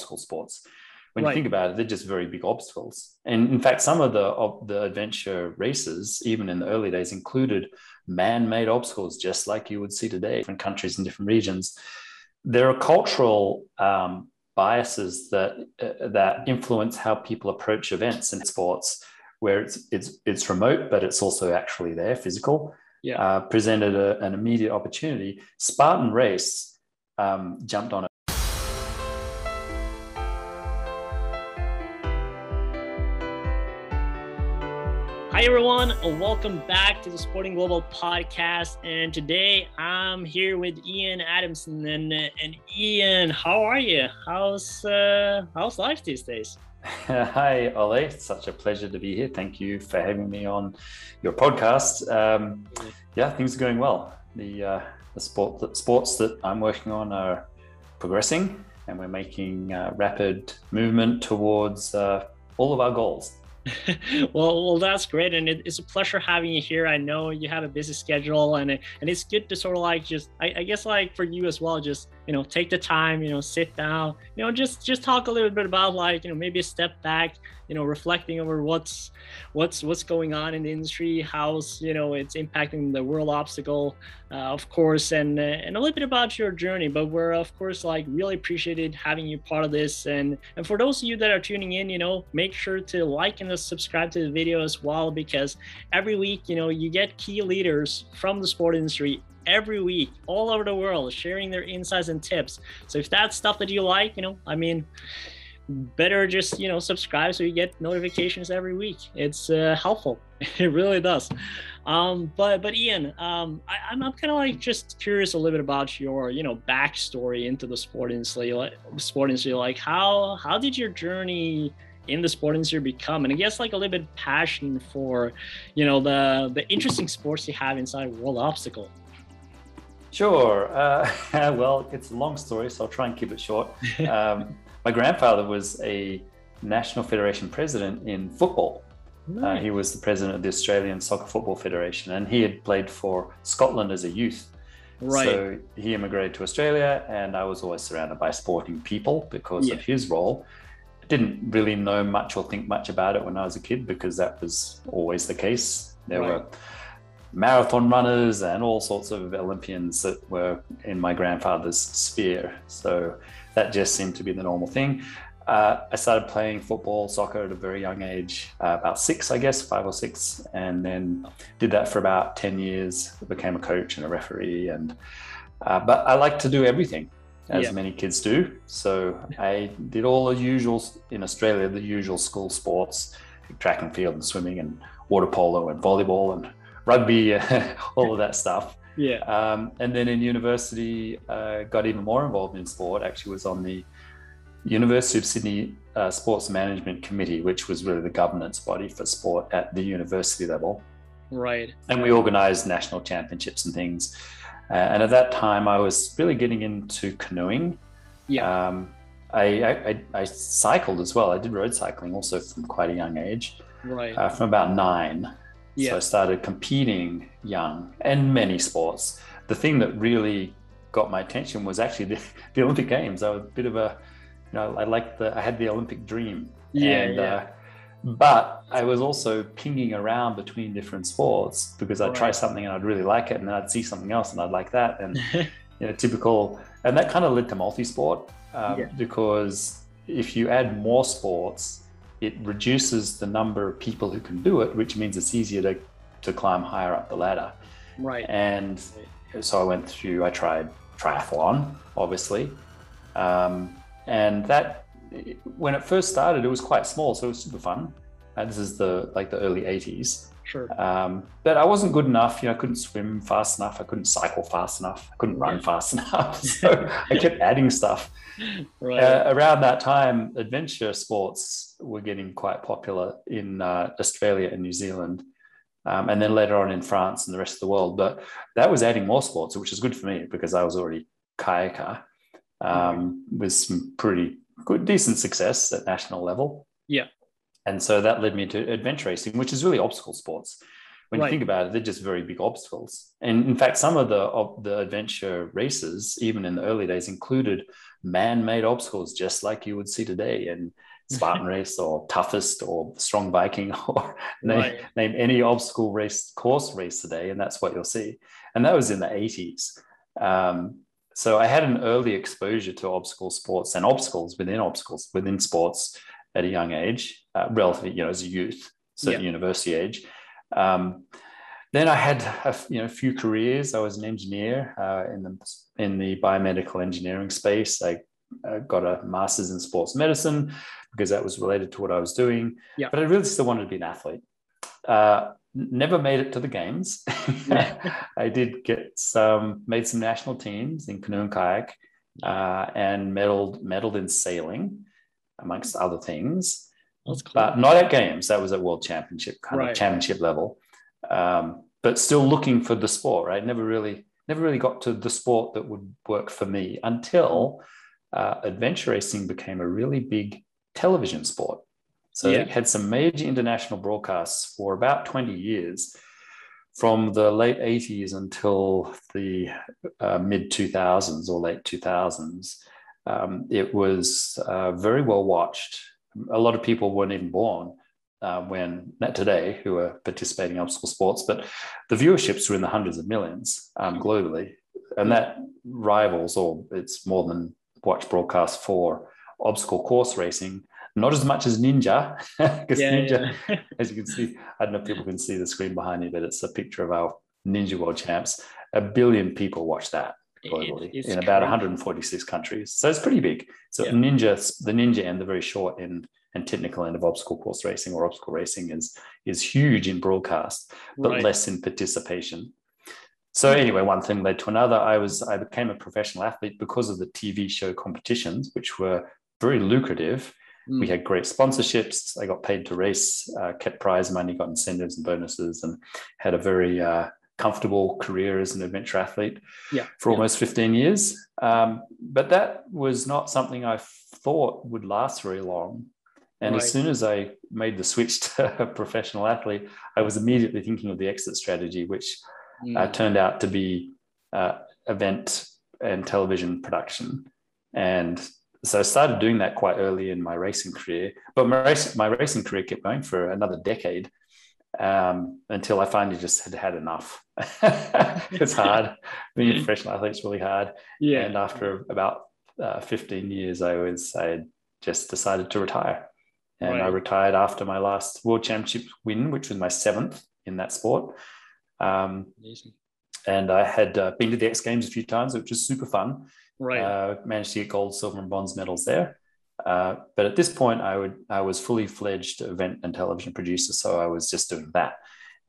obstacle sports. When right. you think about it, they're just very big obstacles. And in fact, some of the of the adventure races, even in the early days, included man-made obstacles, just like you would see today, different countries and different regions. There are cultural um, biases that uh, that influence how people approach events and sports, where it's it's it's remote, but it's also actually there, physical. Yeah. Uh, presented a, an immediate opportunity. Spartan Race um, jumped on Hi, everyone. Welcome back to the Sporting Global podcast. And today I'm here with Ian Adamson. And, and Ian, how are you? How's, uh, how's life these days? Hi, Ole. It's such a pleasure to be here. Thank you for having me on your podcast. Um, yeah, things are going well. The, uh, the, sport, the sports that I'm working on are progressing, and we're making uh, rapid movement towards uh, all of our goals. well, well, that's great, and it, it's a pleasure having you here. I know you have a busy schedule, and it, and it's good to sort of like just, I, I guess, like for you as well, just you know, take the time, you know, sit down, you know, just just talk a little bit about like you know maybe a step back, you know, reflecting over what's what's what's going on in the industry, how's you know it's impacting the world obstacle, uh, of course, and and a little bit about your journey. But we're of course like really appreciated having you part of this, and and for those of you that are tuning in, you know, make sure to like and subscribe to the video as well because every week, you know, you get key leaders from the sport industry every week all over the world sharing their insights and tips. So if that's stuff that you like, you know, I mean better just you know subscribe so you get notifications every week. It's uh, helpful. It really does. Um, but but ian um, I, am I'm, I'm kind of like just curious a little bit about your you know backstory into the sport industry like sport industry like how how did your journey in the sport industry become? And i guess like a little bit passion for you know the the interesting sports you have inside world obstacle Sure. Uh, well, it's a long story, so I'll try and keep it short. Um, my grandfather was a national federation president in football. Uh, he was the president of the Australian Soccer Football Federation, and he had played for Scotland as a youth. Right. So he immigrated to Australia, and I was always surrounded by sporting people because yeah. of his role. I didn't really know much or think much about it when I was a kid because that was always the case. There right. were marathon runners and all sorts of Olympians that were in my grandfather's sphere. So that just seemed to be the normal thing. Uh, I started playing football, soccer at a very young age, uh, about six, I guess, five or six, and then did that for about 10 years. Became a coach and a referee. And uh, but I like to do everything, as yeah. many kids do. So I did all the usual, in Australia, the usual school sports, track and field and swimming and water polo and volleyball and rugby, all of that stuff. Yeah. Um, and then in university, uh, got even more involved in sport. Actually, was on the University of Sydney uh, Sports Management Committee, which was really the governance body for sport at the university level. Right. And we organised national championships and things. Uh, and at that time, I was really getting into canoeing. Yeah. Um, I, I, I, cycled as well. I did road cycling also from quite a young age. Right. Uh, from about nine. Yeah. So I started competing young in many sports. The thing that really got my attention was actually the, the Olympic Games. I was a bit of a, you know, I like the, I had the Olympic dream. Yeah. And, yeah. Uh, but I was also pinging around between different sports because I'd right. try something and I'd really like it, and then I'd see something else and I'd like that, and you know, typical. And that kind of led to multi-sport um, yeah. because if you add more sports, it reduces the number of people who can do it, which means it's easier to, to climb higher up the ladder. Right. And so I went through, I tried triathlon, obviously. Um, and that, when it first started, it was quite small, so it was super fun. And this is the like the early 80s. Sure. Um, but I wasn't good enough. You know, I couldn't swim fast enough. I couldn't cycle fast enough. I couldn't run fast enough. So I kept adding stuff. Right. Uh, around that time, adventure sports were getting quite popular in uh, Australia and New Zealand. Um, and then later on in France and the rest of the world. But that was adding more sports, which is good for me because I was already kayaker um, with some pretty good, decent success at national level. Yeah. And so that led me to adventure racing, which is really obstacle sports. When right. you think about it, they're just very big obstacles. And in fact, some of the of the adventure races, even in the early days, included man-made obstacles, just like you would see today in Spartan race or toughest or strong Viking or name, right. name any obstacle race course race today, and that's what you'll see. And that was in the 80s. Um, so I had an early exposure to obstacle sports and obstacles within obstacles within sports at a young age, uh, relatively, you know, as a youth, so yeah. university age. Um, then I had a you know a few careers. I was an engineer uh, in the in the biomedical engineering space. I uh, got a master's in sports medicine because that was related to what I was doing. Yeah. But I really still wanted to be an athlete. Uh, never made it to the games. I did get some, made some national teams in canoe and kayak, uh, and medaled medaled in sailing, amongst other things. Cool. But not at games. That was at world championship kind right. of championship level. Um, but still looking for the sport. Right, never really never really got to the sport that would work for me until uh, adventure racing became a really big television sport. So yeah. it had some major international broadcasts for about 20 years, from the late 80s until the uh, mid 2000s or late 2000s. Um, it was uh, very well watched. A lot of people weren't even born uh, when not today who are participating in obstacle sports, but the viewerships were in the hundreds of millions um, globally, and that rivals or it's more than watch broadcast for obstacle course racing not as much as Ninja, because yeah, Ninja, yeah. as you can see, I don't know if people can see the screen behind me, but it's a picture of our Ninja World Champs. A billion people watch that globally it, in about 146 countries. So it's pretty big. So yeah. Ninja, the Ninja end, the very short end and technical end of obstacle course racing or obstacle racing is is huge in broadcast, but right. less in participation. So anyway, one thing led to another. I was I became a professional athlete because of the TV show competitions, which were very lucrative Mm. We had great sponsorships. I got paid to race, uh, kept prize money, got incentives and bonuses, and had a very uh, comfortable career as an adventure athlete yeah. for almost 15 years. Um, but that was not something I thought would last very long. And right. as soon as I made the switch to a professional athlete, I was immediately thinking of the exit strategy, which mm. uh, turned out to be uh, event and television production. And so I started doing that quite early in my racing career, but my, race, my racing career kept going for another decade um, until I finally just had had enough. it's hard being a professional athlete it's really hard. Yeah. And after about uh, 15 years, I was I just decided to retire, and right. I retired after my last world championship win, which was my seventh in that sport. Um, and I had uh, been to the X Games a few times, which was super fun. Right. Uh, managed to get gold, silver, and bronze medals there. Uh, but at this point, I would I was fully fledged event and television producer, so I was just doing that,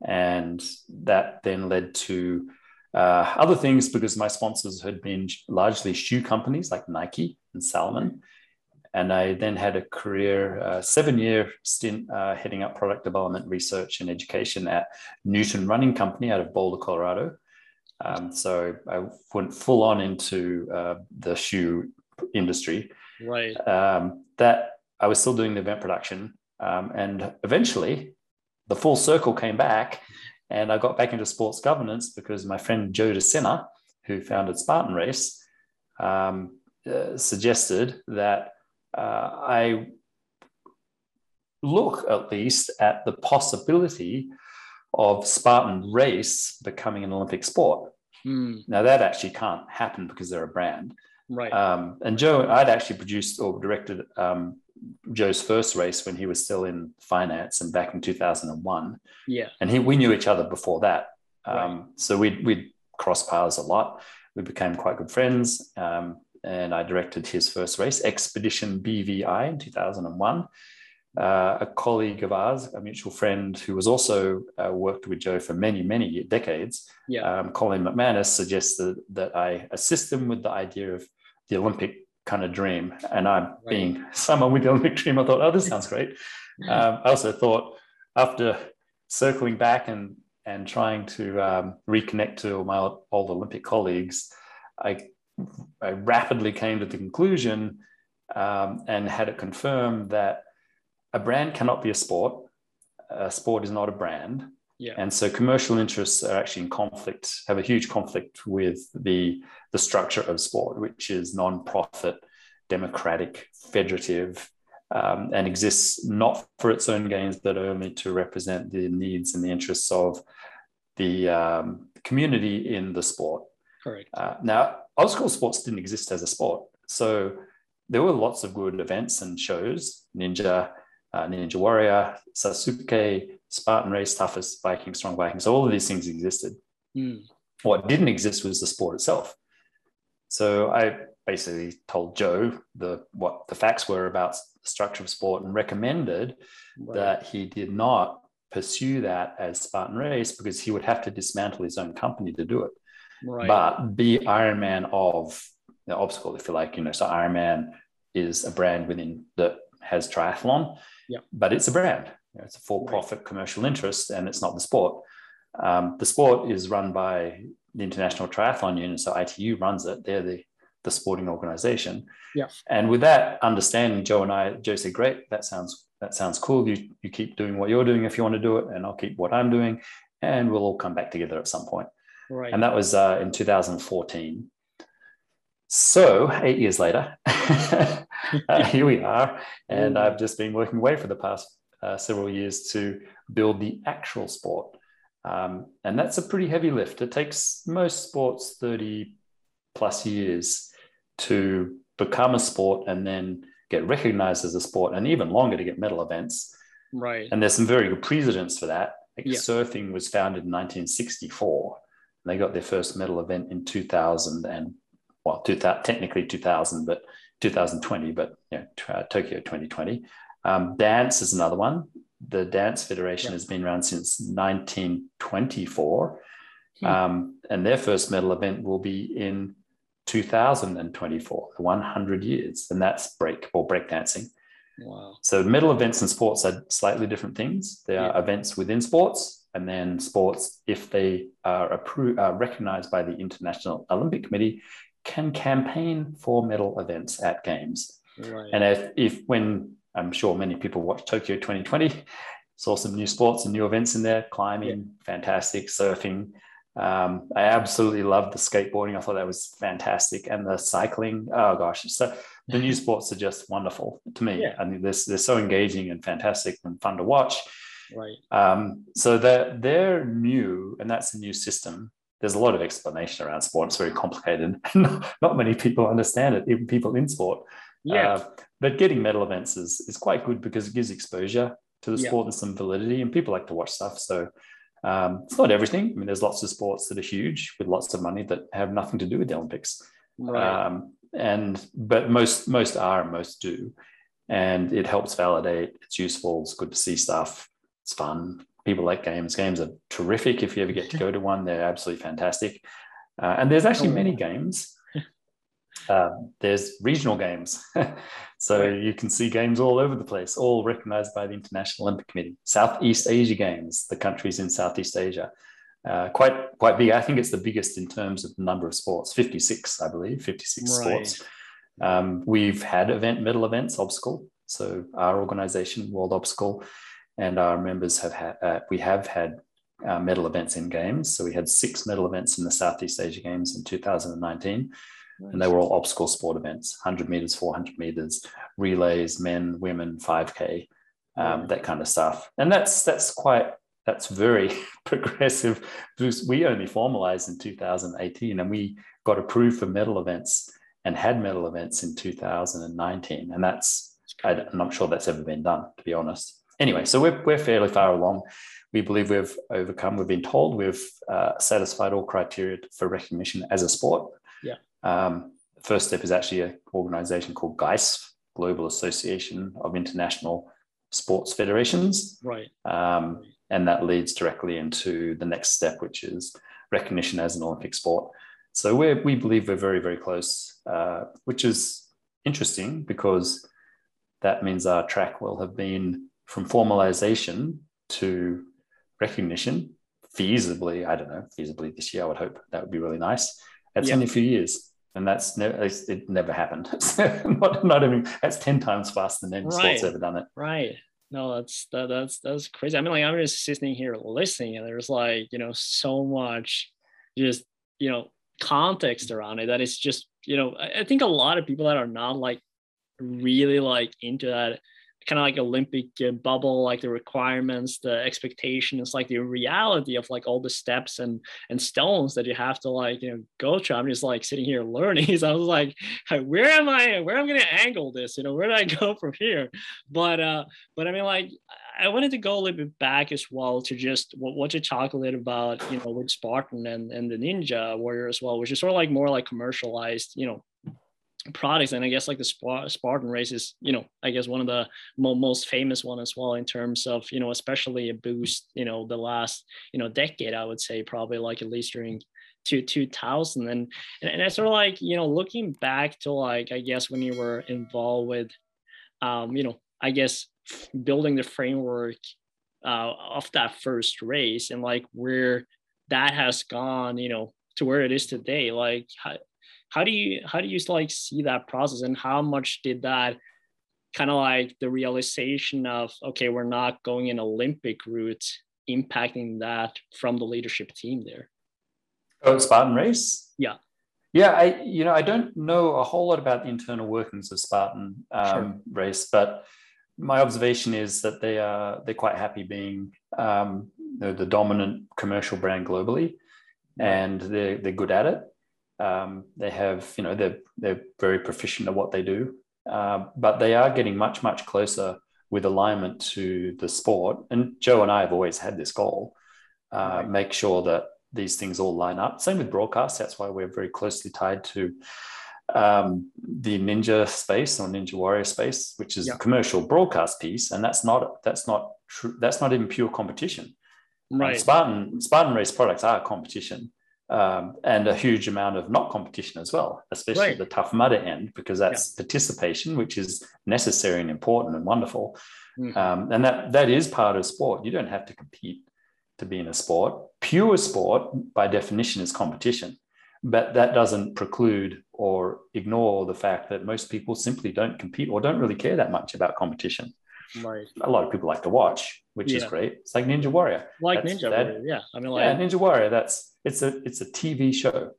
and that then led to uh, other things because my sponsors had been largely shoe companies like Nike and Salomon, and I then had a career uh, seven year stint uh, heading up product development, research, and education at Newton Running Company out of Boulder, Colorado. Um, so I went full on into uh, the shoe industry. Right. Um, that I was still doing the event production, um, and eventually, the full circle came back, and I got back into sports governance because my friend Joe DeSena, who founded Spartan Race, um, uh, suggested that uh, I look at least at the possibility of Spartan race becoming an Olympic sport. Mm. Now that actually can't happen because they're a brand. Right. Um, and Joe, I'd actually produced or directed um, Joe's first race when he was still in finance and back in 2001. Yeah. And he, we knew each other before that. Um, right. So we'd, we'd cross paths a lot. We became quite good friends. Um, and I directed his first race, Expedition BVI in 2001 uh, a colleague of ours, a mutual friend who was also uh, worked with Joe for many, many decades, yeah. um, Colin McManus, suggested that I assist him with the idea of the Olympic kind of dream. And I'm right. being someone with the Olympic dream, I thought, oh, this sounds great. um, I also thought after circling back and and trying to um, reconnect to my old Olympic colleagues, I, I rapidly came to the conclusion um, and had it confirmed that a brand cannot be a sport. A sport is not a brand. Yeah. And so commercial interests are actually in conflict, have a huge conflict with the, the structure of sport, which is non-profit democratic, federative, um, and exists not for its own gains, but only to represent the needs and the interests of the um, community in the sport. Correct. Uh, now, old school sports didn't exist as a sport. So there were lots of good events and shows Ninja, uh, Ninja Warrior, Sasuke, Spartan Race, Toughest Viking, Strong Viking. So all of these things existed. Mm. What didn't exist was the sport itself. So I basically told Joe the what the facts were about the structure of sport and recommended right. that he did not pursue that as Spartan Race because he would have to dismantle his own company to do it. Right. But be Ironman of the obstacle, if you like, you know. So Ironman is a brand within that has triathlon, yeah. but it's a brand. You know, it's a for-profit commercial interest, and it's not the sport. Um, the sport is run by the International Triathlon Union, so ITU runs it. They're the the sporting organization. Yeah. And with that understanding, Joe and I, Joe said, "Great, that sounds that sounds cool. You you keep doing what you're doing if you want to do it, and I'll keep what I'm doing, and we'll all come back together at some point." Right. And that was uh, in 2014. So eight years later, uh, here we are, and I've just been working away for the past uh, several years to build the actual sport. Um, and that's a pretty heavy lift. It takes most sports 30 plus years to become a sport and then get recognized as a sport, and even longer to get medal events. Right. And there's some very good precedents for that. Like yeah. Surfing was founded in 1964. And they got their first medal event in 2000 and well, 2000, technically 2000, but 2020, but you know, Tokyo 2020. Um, dance is another one. The Dance Federation yeah. has been around since 1924. Hmm. Um, and their first medal event will be in 2024, 100 years, and that's break or breakdancing. Wow. So medal events and sports are slightly different things. They are yeah. events within sports, and then sports, if they are approved, are recognized by the International Olympic Committee, can campaign for medal events at games. Right. And if, if when I'm sure many people watched Tokyo 2020, saw some new sports and new events in there, climbing, yeah. fantastic, surfing, um, I absolutely loved the skateboarding. I thought that was fantastic, and the cycling. Oh gosh, so the new sports are just wonderful to me. Yeah. I mean, they're, they're so engaging and fantastic and fun to watch. Right. Um, so they're they're new, and that's a new system. There's a lot of explanation around sport. It's very complicated. Not many people understand it, even people in sport. Yeah. Uh, but getting medal events is is quite good because it gives exposure to the Yeah. sport and some validity, and people like to watch stuff. So um, it's not everything. I mean, there's lots of sports that are huge with lots of money that have nothing to do with the Olympics. Right. Um, and but most most are, most do, and it helps validate. It's useful. It's good to see stuff. It's fun. People like games. Games are terrific. If you ever get to go to one, they're absolutely fantastic. Uh, and there's actually many games. Uh, there's regional games. so you can see games all over the place, all recognized by the International Olympic Committee. Southeast Asia Games, the countries in Southeast Asia. Uh, quite quite big. I think it's the biggest in terms of the number of sports, 56, I believe, 56 Right. sports. Um, we've had event medal events, obstacle. So our organization, World Obstacle, and our members have had, uh, we have had uh, medal events in games. So we had six medal events in the Southeast Asia Games in 2019 and they were all obstacle sport events 100 meters 400 meters relays men women 5k um, that kind of stuff. And that's that's quite that's very progressive. Because we only formalized in 2018 and we got approved for medal events and had medal events in 2019 and that's I, am not sure that's ever been done to be honest. Anyway so we're, we're fairly far along. We believe we've overcome we've been told we've uh, satisfied all criteria for recognition as a sport. Um, the first step is actually an organization called GAISF, Global Association of International Sports Federations. Right. Um, and that leads directly into the next step, which is recognition as an Olympic sport. So we we believe we're very, very close, uh, which is interesting because that means our track will have been from formalization to recognition feasibly. I don't know, feasibly this year, I would hope that would be really nice. That's Yeah. only a few years. And that's never, it never happened. not, not even, that's 10 times faster than any sport's ever done it. Right. No, that's that, that's that's crazy. I mean, like I'm just sitting here listening, and there's like you know so much, just you know context around it that it's just you know I, I think a lot of people that are not like really like into that kind of like Olympic uh, bubble, like the requirements, the expectations, like the reality of like all the steps and and stones that you have to like you know go through. I'm just like sitting here learning. So I was like, where am I? Where am I going to angle this? You know, where do I go from here? But uh, but I mean, like I wanted to go a little bit back as well to just what, what you talk a little about, you know, with Spartan and and the Ninja Warrior as well, which is sort of like more like commercialized, you know, products and i guess like the spartan race is you know i guess one of the mo- most famous one as well in terms of you know especially a boost you know the last you know decade i would say probably like at least during two, 2000 and, and sort of like you know looking back to like i guess when you were involved with um you know i guess building the framework uh, of that first race and like where that has gone you know to where it is today like how, how do you how do you like see that process? And how much did that kind of like the realization of okay we're not going an olympic route impacting that from the leadership team there? Oh spartan race? Yeah. Yeah i you know i don't know a whole lot about the internal workings of spartan um, sure. race but my observation is that they are they're quite happy being um, the dominant commercial brand globally and they're, they're good at it um, they have, you know, they're they're very proficient at what they do, uh, but they are getting much much closer with alignment to the sport. And Joe and I have always had this goal: uh, right. make sure that these things all line up. Same with broadcast. That's why we're very closely tied to um, the Ninja space or Ninja Warrior space, which is yeah. a commercial broadcast piece, and that's not that's not true. That's not even pure competition. Right. Spartan Spartan race products are competition um, and a huge amount of not competition as well, especially right. the Tough Mudder end, because that's yeah. participation, which is necessary and important and wonderful. Mm-hmm. Um, and that that is part of sport. You don't have to compete to be in a sport. Pure sport, by definition, is competition, but that doesn't preclude or ignore the fact that most people simply don't compete or don't really care that much about competition. Right. A lot of people like to watch, which yeah. is great. It's like Ninja Warrior. Like that's, Ninja that, Warrior, yeah. I mean, like yeah, Ninja Warrior. That's it's a it's a TV show,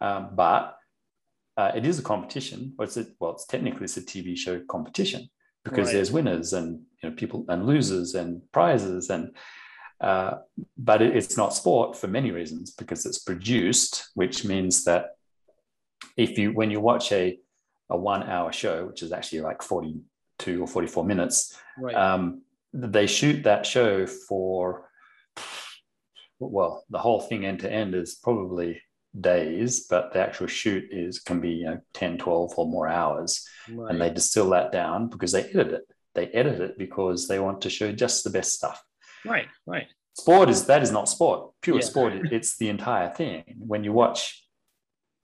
um, but uh, it is a competition. Or it's a, well, it's technically it's a TV show competition because right. there's winners and you know people and losers and prizes and uh, but it, it's not sport for many reasons because it's produced, which means that if you when you watch a a one hour show, which is actually like 42 or 44 minutes, right. um, they shoot that show for well, the whole thing end to end is probably days, but the actual shoot is can be you know 10, 12 or more hours. Right. And they distill that down because they edit it. They edit it because they want to show just the best stuff. Right, right. Sport is that is not sport. Pure yeah. sport, it's the entire thing. When you watch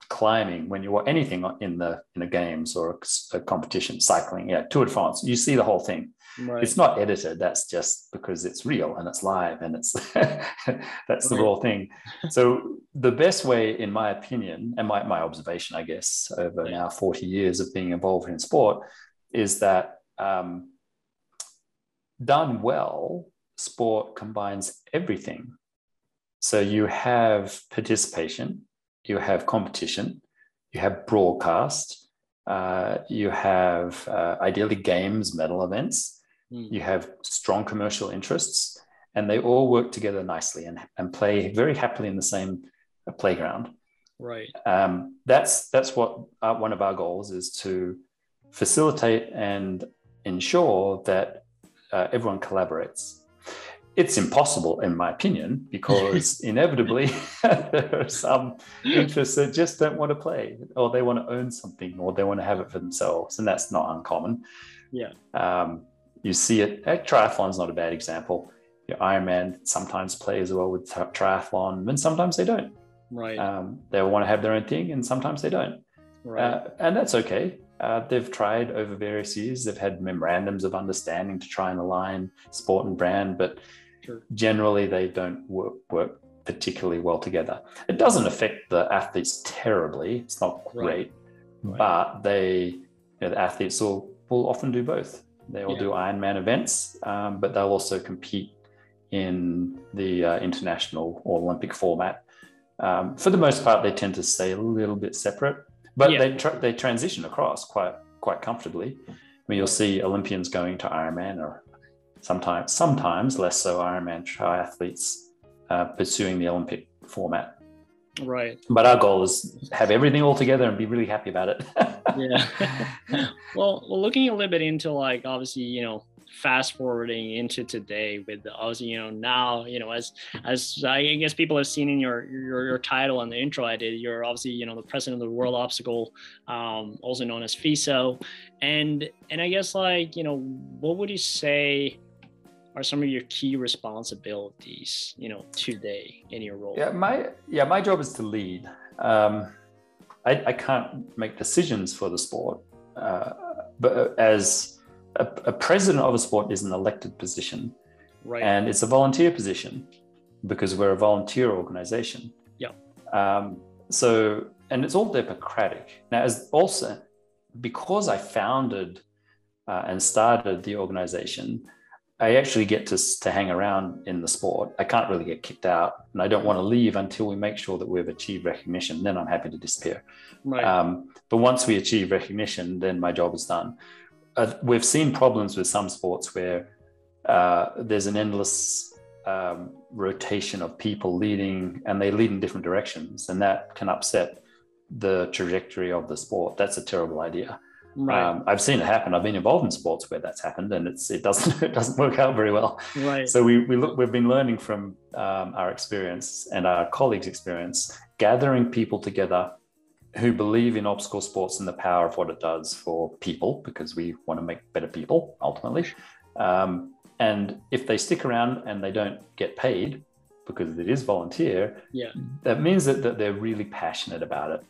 climbing, when you watch anything in the in the games or a, a competition, cycling, yeah, Tour de France, you see the whole thing. Right. It's not edited. That's just because it's real and it's live and it's that's the raw thing. So the best way, in my opinion, and my, my observation, I guess, over yeah. now 40 years of being involved in sport, is that um, done well, sport combines everything. So you have participation, you have competition, you have broadcast, uh, you have uh, ideally games, medal events, Mm. You have strong commercial interests, and they all work together nicely and, and play very happily in the same uh, playground. Right. Um, that's that's what uh, one of our goals is to facilitate and ensure that uh, everyone collaborates. It's impossible, in my opinion, because inevitably there are some interests that just don't want to play, or they want to own something, or they want to have it for themselves, and that's not uncommon. Yeah. Um, you see it. Uh, triathlon's not a bad example. Your Ironman sometimes plays well with triathlon, and sometimes they don't. Right. Um, they want to have their own thing, and sometimes they don't. Right. Uh, and that's okay. Uh, they've tried over various years. They've had memorandums of understanding to try and align sport and brand, but sure. generally they don't work, work particularly well together. It doesn't affect the athletes terribly. It's not great, right. but they, you know, the athletes will will often do both. They will yeah. do Ironman events, um, but they'll also compete in the uh, international or Olympic format. Um, for the most part, they tend to stay a little bit separate, but yeah. they tra- they transition across quite quite comfortably. I mean, you'll see Olympians going to Ironman, or sometimes, sometimes less so Ironman triathletes uh, pursuing the Olympic format. Right. But our goal is have everything all together and be really happy about it. yeah. well, well, looking a little bit into like obviously, you know, fast forwarding into today with obviously you know now you know as as I guess people have seen in your your, your title and the intro I did you're obviously you know the president of the World Obstacle um, also known as FISO and and I guess like you know what would you say are some of your key responsibilities you know today in your role yeah my yeah my job is to lead um, I, I can't make decisions for the sport uh, but as a, a president of a sport is an elected position, right? And it's a volunteer position because we're a volunteer organization. Yeah. Um, so, and it's all democratic. Now, as also because I founded uh, and started the organization, I actually get to, to hang around in the sport. I can't really get kicked out, and I don't want to leave until we make sure that we've achieved recognition. Then I'm happy to disappear. Right. Um, but once we achieve recognition, then my job is done uh, we've seen problems with some sports where uh, there's an endless um, rotation of people leading and they lead in different directions and that can upset the trajectory of the sport that's a terrible idea right. Um, i've seen it happen i've been involved in sports where that's happened and it's it doesn't it doesn't work out very well right so we, we look we've been learning from um, our experience and our colleagues experience gathering people together who believe in obstacle sports and the power of what it does for people, because we want to make better people ultimately. Um, and if they stick around and they don't get paid because it is volunteer, yeah, that means that, that they're really passionate about it.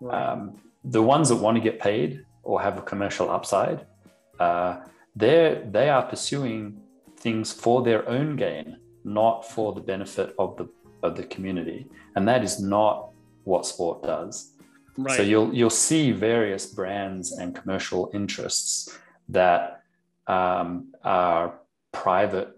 Right. Um, the ones that want to get paid or have a commercial upside, uh, they're, they are pursuing things for their own gain, not for the benefit of the of the community. And that is not what sport does. Right. So you'll you'll see various brands and commercial interests that um, are private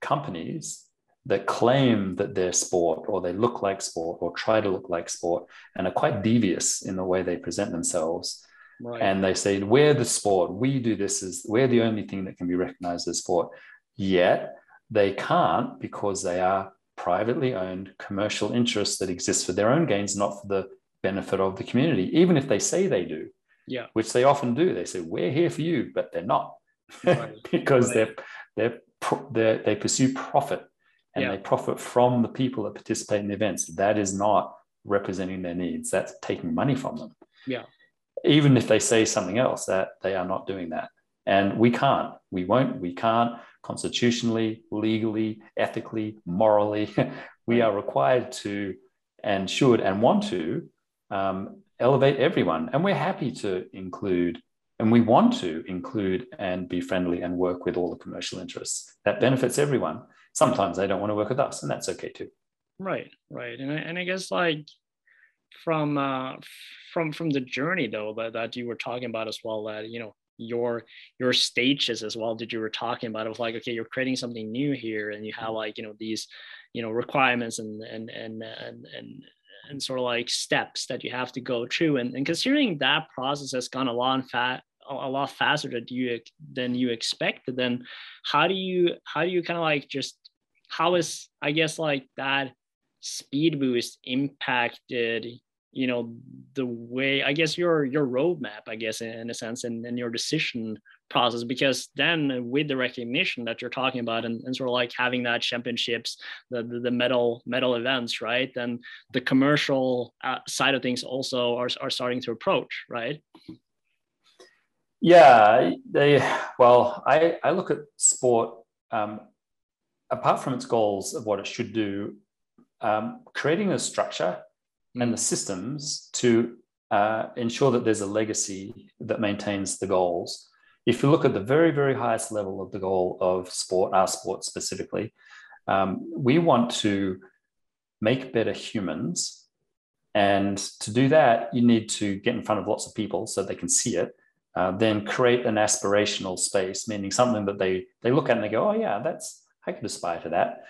companies that claim that they're sport or they look like sport or try to look like sport and are quite devious in the way they present themselves. Right. And they say, we're the sport, we do this as we're the only thing that can be recognized as sport. Yet they can't because they are privately owned commercial interests that exist for their own gains, not for the benefit of the community, even if they say they do. Yeah. Which they often do. They say, we're here for you, but they're not right. because right. they're, they're, they're, they pursue profit and yeah. they profit from the people that participate in the events. That is not representing their needs. That's taking money from them. Yeah. Even if they say something else, that they are not doing that. And we can't, we won't, we can't constitutionally, legally, ethically, morally. we are required to and should and want to um, elevate everyone. And we're happy to include, and we want to include and be friendly and work with all the commercial interests. That benefits everyone. Sometimes they don't want to work with us, and that's okay too. Right, right. And I, and I guess like from uh, from from the journey though that, that you were talking about as well that you know your your stages as well that you were talking about of like okay you're creating something new here and you have like you know these you know requirements and and and and, and and sort of like steps that you have to go through. And, and considering that process has gone a lot fat a lot faster than you than you expected, then how do you how do you kind of like just how is I guess like that speed boost impacted you know the way i guess your your roadmap i guess in, a sense and, and your decision process because then with the recognition that you're talking about and, and sort of like having that championships the, the, the medal medal events right then the commercial uh, side of things also are, are starting to approach right? Yeah they well i i look at sport um, apart from its goals of what it should do um, creating a structure mm. and the systems to uh, ensure that there's a legacy that maintains the goals. If you look at the very, very highest level of the goal of sport, our sport specifically, um, we want to make better humans. And to do that, you need to get in front of lots of people so they can see it. Uh, then create an aspirational space, meaning something that they they look at and they go, oh yeah, that's I could aspire to that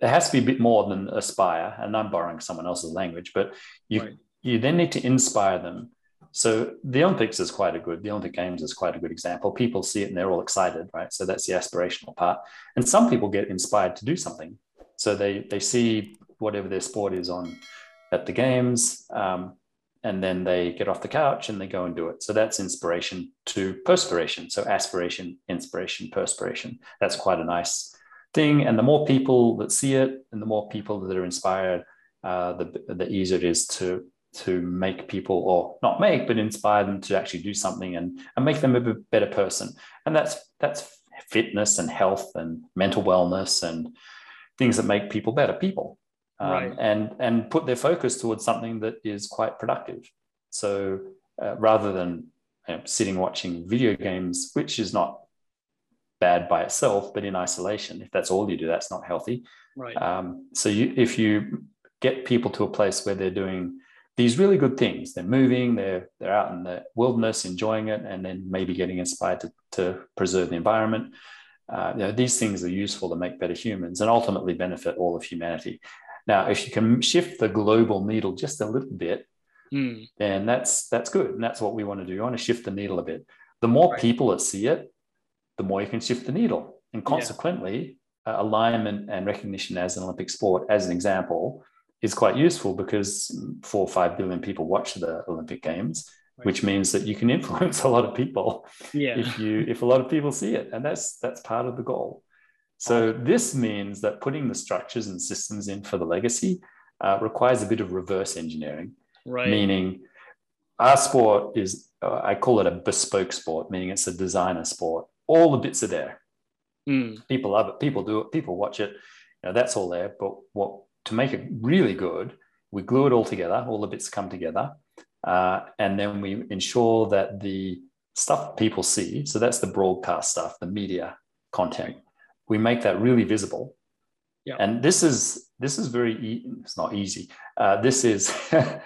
it has to be a bit more than aspire and i'm borrowing someone else's language but you right. you then need to inspire them so the Olympics is quite a good, the Olympic Games is quite a good example. People see it and they're all excited, right? So that's the aspirational part. And some people get inspired to do something. So they they see whatever their sport is on at the games, um, and then they get off the couch and they go and do it. So that's inspiration to perspiration. So aspiration, inspiration, perspiration. That's quite a nice thing. And the more people that see it, and the more people that are inspired, uh, the the easier it is to to make people or not make but inspire them to actually do something and, and make them a better person and that's that's fitness and health and mental wellness and things that make people better people um, right. and and put their focus towards something that is quite productive so uh, rather than you know, sitting watching video games which is not bad by itself but in isolation if that's all you do that's not healthy right um, so you if you get people to a place where they're doing these really good things. They're moving, they're they're out in the wilderness, enjoying it, and then maybe getting inspired to, to preserve the environment. Uh, you know, these things are useful to make better humans and ultimately benefit all of humanity. Now, if you can shift the global needle just a little bit, mm. then that's that's good, and that's what we want to do. You want to shift the needle a bit. The more right. people that see it, the more you can shift the needle, and consequently, yeah. uh, alignment and recognition as an Olympic sport, as an example, is quite useful because four or five billion people watch the Olympic Games, right. which means that you can influence a lot of people yeah. if you if a lot of people see it, and that's that's part of the goal. So this means that putting the structures and systems in for the legacy uh, requires a bit of reverse engineering, right. meaning our sport is uh, I call it a bespoke sport, meaning it's a designer sport. All the bits are there. Mm. People love it. People do it. People watch it. You know, that's all there. But what to make it really good, we glue it all together, all the bits come together, uh, and then we ensure that the stuff people see, so that's the broadcast stuff, the media content, we make that really visible. Yeah. And this is this is very e- it's not easy. Uh, this is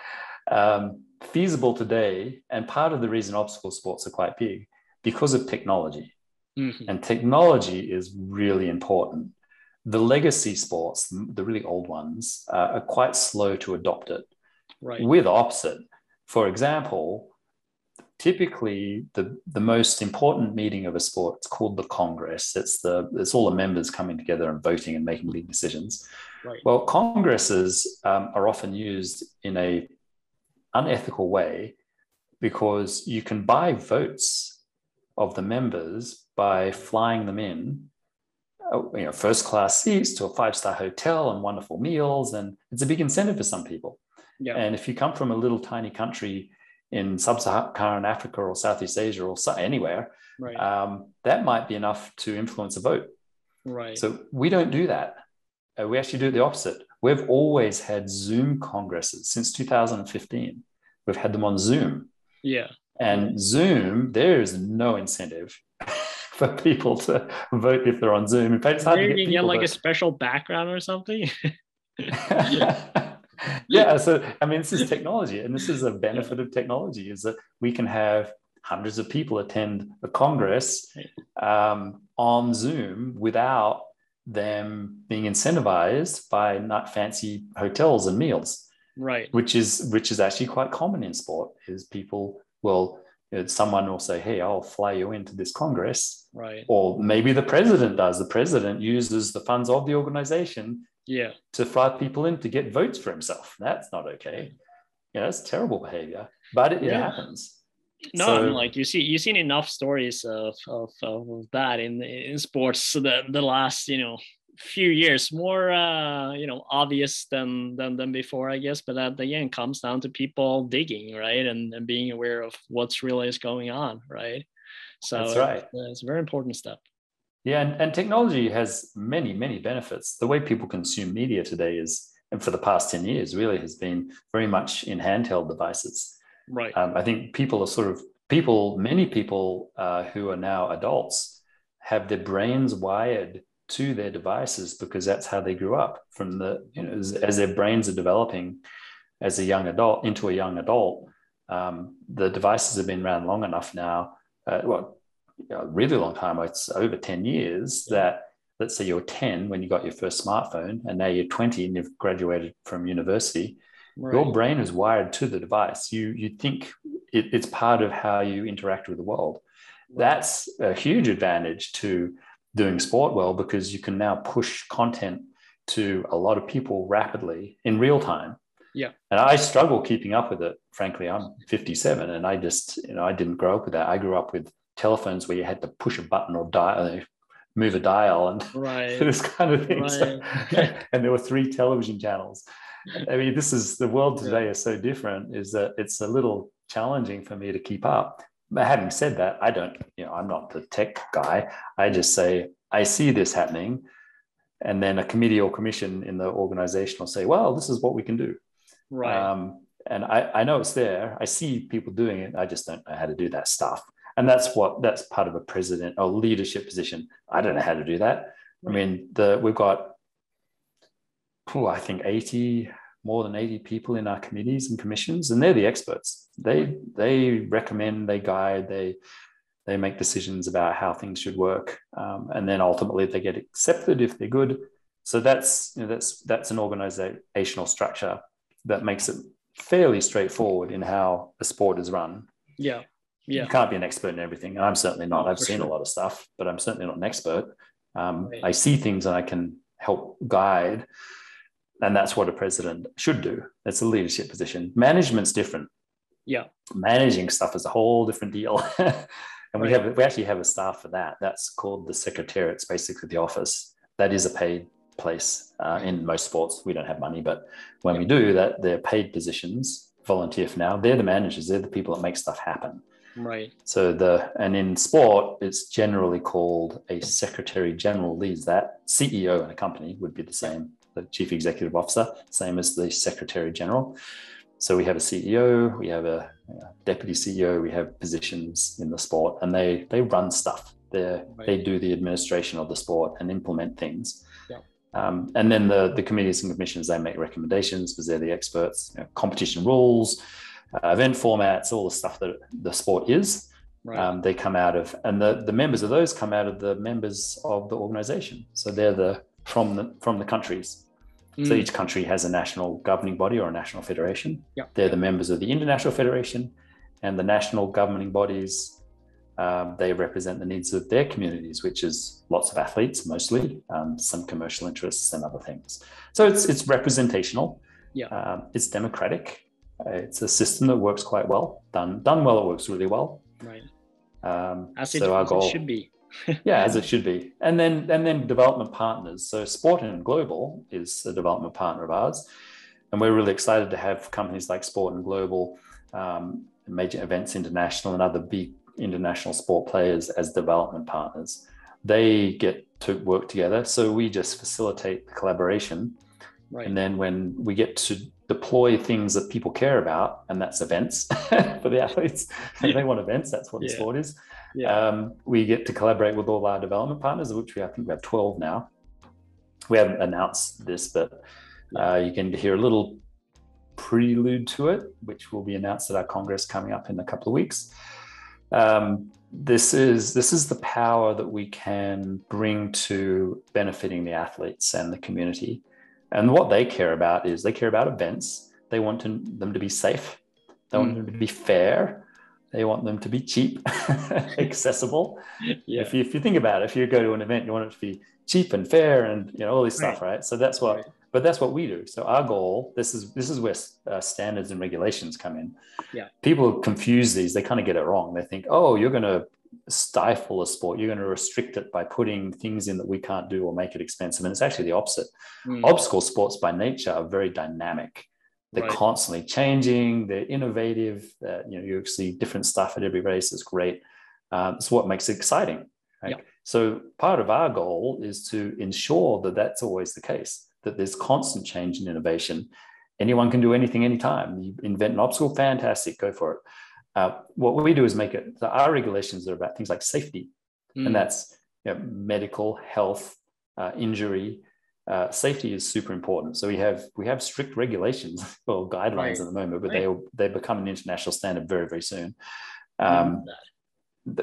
um, feasible today, and part of the reason obstacle sports are quite big because of technology. Mm-hmm. And technology is really important the legacy sports, the really old ones, uh, are quite slow to adopt it. Right. With opposite, for example, typically the, the most important meeting of a sport is called the Congress. It's the it's all the members coming together and voting and making big decisions. Right. Well, congresses um, are often used in a unethical way because you can buy votes of the members by flying them in uh, you know, first class seats to a five star hotel and wonderful meals. And it's a big incentive for some people. Yeah. And if you come from a little tiny country in sub Saharan Africa or Southeast Asia or anywhere, right. um, that might be enough to influence a vote. Right. So we don't do that. Uh, we actually do the opposite. We've always had Zoom congresses since 2015. We've had them on Zoom. Yeah. And Zoom, there is no incentive for people to vote if they're on Zoom. In fact, it's hard Maybe to get, like a special background or something. yeah. Yeah. So I mean, this is technology, and this is a benefit of technology: is that we can have hundreds of people attend a congress um, on Zoom without them being incentivized by not fancy hotels and meals. Right. Which is which is actually quite common in sport. Is people will uh, someone will say, "Hey, I'll fly you into this congress," right? Or maybe the president does. The president uses the funds of the organization, yeah, to fly people in to get votes for himself. That's not okay. Yeah, that's terrible behavior, but it, yeah. it happens. No, so, like you see, you've seen enough stories of of, of that in in sports the the last you know few years more uh you know obvious than than than before i guess but at the end comes down to people digging right and, and being aware of what's really is going on right? So that's right. it's, it's a very important step. Yeah and, and technology has many many benefits. The way people consume media today is and for the past 10 years really has been very much in handheld devices. Right. Um, i think people are sort of people many people uh, who are now adults have their brains wired to their devices because that's how they grew up from the you know as, as their brains are developing as a young adult into a young adult um, the devices have been around long enough now uh, well you know, a really long time it's over 10 years that let's say you're 10 when you got your first smartphone and now you're 20 and you've graduated from university Right. Your brain is wired to the device. You you think it, it's part of how you interact with the world. Right. That's a huge advantage to doing sport well because you can now push content to a lot of people rapidly in real time. Yeah. And I struggle keeping up with it. Frankly, I'm 57 and I just, you know, I didn't grow up with that. I grew up with telephones where you had to push a button or dial, move a dial and right. this kind of thing. Right. So, and there were three television channels. I mean, this is the world today is so different, is that it's a little challenging for me to keep up. But having said that, I don't, you know, I'm not the tech guy. I just say, I see this happening. And then a committee or commission in the organization will say, well, this is what we can do. Right. Um, and I, I know it's there. I see people doing it. I just don't know how to do that stuff. And that's what that's part of a president or leadership position. I don't know how to do that. I mean, the we've got oh, I think 80, more than 80 people in our committees and commissions, and they're the experts. They they recommend, they guide, they they make decisions about how things should work, um, and then ultimately they get accepted if they're good. So that's you know, that's that's an organizational structure that makes it fairly straightforward in how a sport is run. Yeah. Yeah. You can't be an expert in everything. And I'm certainly not. I've seen sure. a lot of stuff, but I'm certainly not an expert. Um, right. I see things and I can help guide. And that's what a president should do. It's a leadership position. Management's different. Yeah. Managing stuff is a whole different deal. and we have we actually have a staff for that. That's called the secretariat. It's basically the office. That is a paid place uh, in most sports. We don't have money, but when yeah. we do that, they're paid positions, volunteer for now. They're the managers. They're the people that make stuff happen. Right. So the and in sport, it's generally called a secretary general leads that. CEO in a company would be the same, the chief executive officer, same as the secretary general. So we have a CEO, we have a, a deputy CEO, we have positions in the sport, and they they run stuff. They right. they do the administration of the sport and implement things. Yeah. Um, and then the the committees and commissions they make recommendations because they're the experts. You know, competition rules uh, event formats, all the stuff that the sport is. Right. Um, they come out of, and the, the members of those come out of the members of the organization. So they're the from the from the countries. Mm. So each country has a national governing body or a national federation. Yep. They're the members of the international federation, and the national governing bodies. Um, they represent the needs of their communities, which is lots of athletes, mostly um, some commercial interests and other things. So it's it's representational. Yeah. Um, it's democratic. It's a system that works quite well. Done done well, it works really well. Right. Um, as so it, our goal should be. Yeah, as it should be. And then and then development partners. So Sport and Global is a development partner of ours, and we're really excited to have companies like Sport and Global, um, Major Events International, and other big international sport players as development partners. They get to work together, so we just facilitate the collaboration. Right. And then when we get to deploy things that people care about, and that's events for the athletes. Yeah. they want events. That's what yeah. the sport is. Yeah. Um, we get to collaborate with all our development partners, of which we I think we have 12 now. We haven't announced this, but uh, you can hear a little prelude to it, which will be announced at our congress coming up in a couple of weeks. Um, this is this is the power that we can bring to benefiting the athletes and the community and what they care about is they care about events. They want to, them to be safe. They want mm. them to be fair. They want them to be cheap, accessible. Yeah. If, you, if you think about it, if you go to an event, you want it to be cheap and fair and you know all this stuff, right? right? So that's what. Right. But that's what we do. So our goal, this is this is where uh, standards and regulations come in. Yeah. People confuse these. They kind of get it wrong. They think, oh, you're going to stifle a sport. You're going to restrict it by putting things in that we can't do or make it expensive. And it's actually the opposite. Mm. Obstacle sports by nature are very dynamic. They're right. constantly changing. They're innovative. Uh, you know, you see different stuff at every race. It's great. Um, it's what makes it exciting. Right? Yep. So part of our goal is to ensure that that's always the case. That there's constant change and innovation. Anyone can do anything anytime. You invent an obstacle, fantastic, go for it. Uh, what we do is make it, so our regulations are about things like safety, mm. and that's you know, medical, health, uh, injury. Uh, safety is super important. So we have we have strict regulations or guidelines right. at the moment, but right. they they become an international standard very very soon. Um,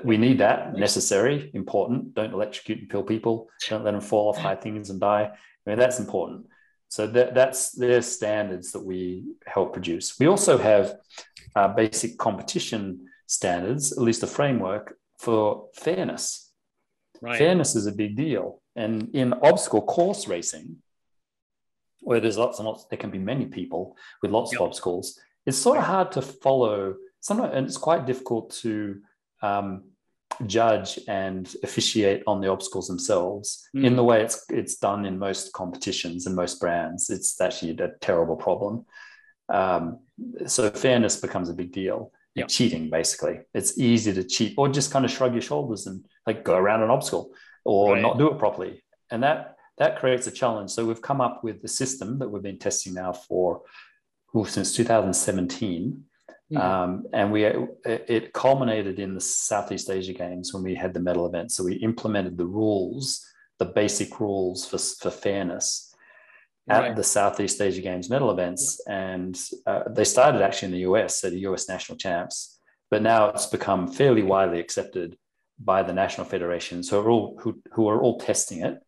we need that necessary, important. Don't electrocute and kill people. Don't let them fall off high things and die. I mean, that's important. So that, that's their standards that we help produce. We also have uh, basic competition standards, at least a framework for fairness. Right. Fairness is a big deal. And in obstacle course racing, where there's lots and lots, there can be many people with lots yep. of obstacles. It's sort of hard to follow. Sometimes, and it's quite difficult to um, judge and officiate on the obstacles themselves mm. in the way it's it's done in most competitions and most brands. It's actually a terrible problem. Um, so fairness becomes a big deal. Yep. Cheating, basically, it's easy to cheat or just kind of shrug your shoulders and like go around an obstacle or right. not do it properly, and that that creates a challenge. So we've come up with the system that we've been testing now for well, since 2017 Mm-hmm. Um, and we it culminated in the Southeast Asia Games when we had the medal event. So we implemented the rules, the basic rules for, for fairness at right. the Southeast Asia Games medal events. And uh, they started actually in the US, so the US national champs, but now it's become fairly widely accepted by the national federations who are all who, who are all testing it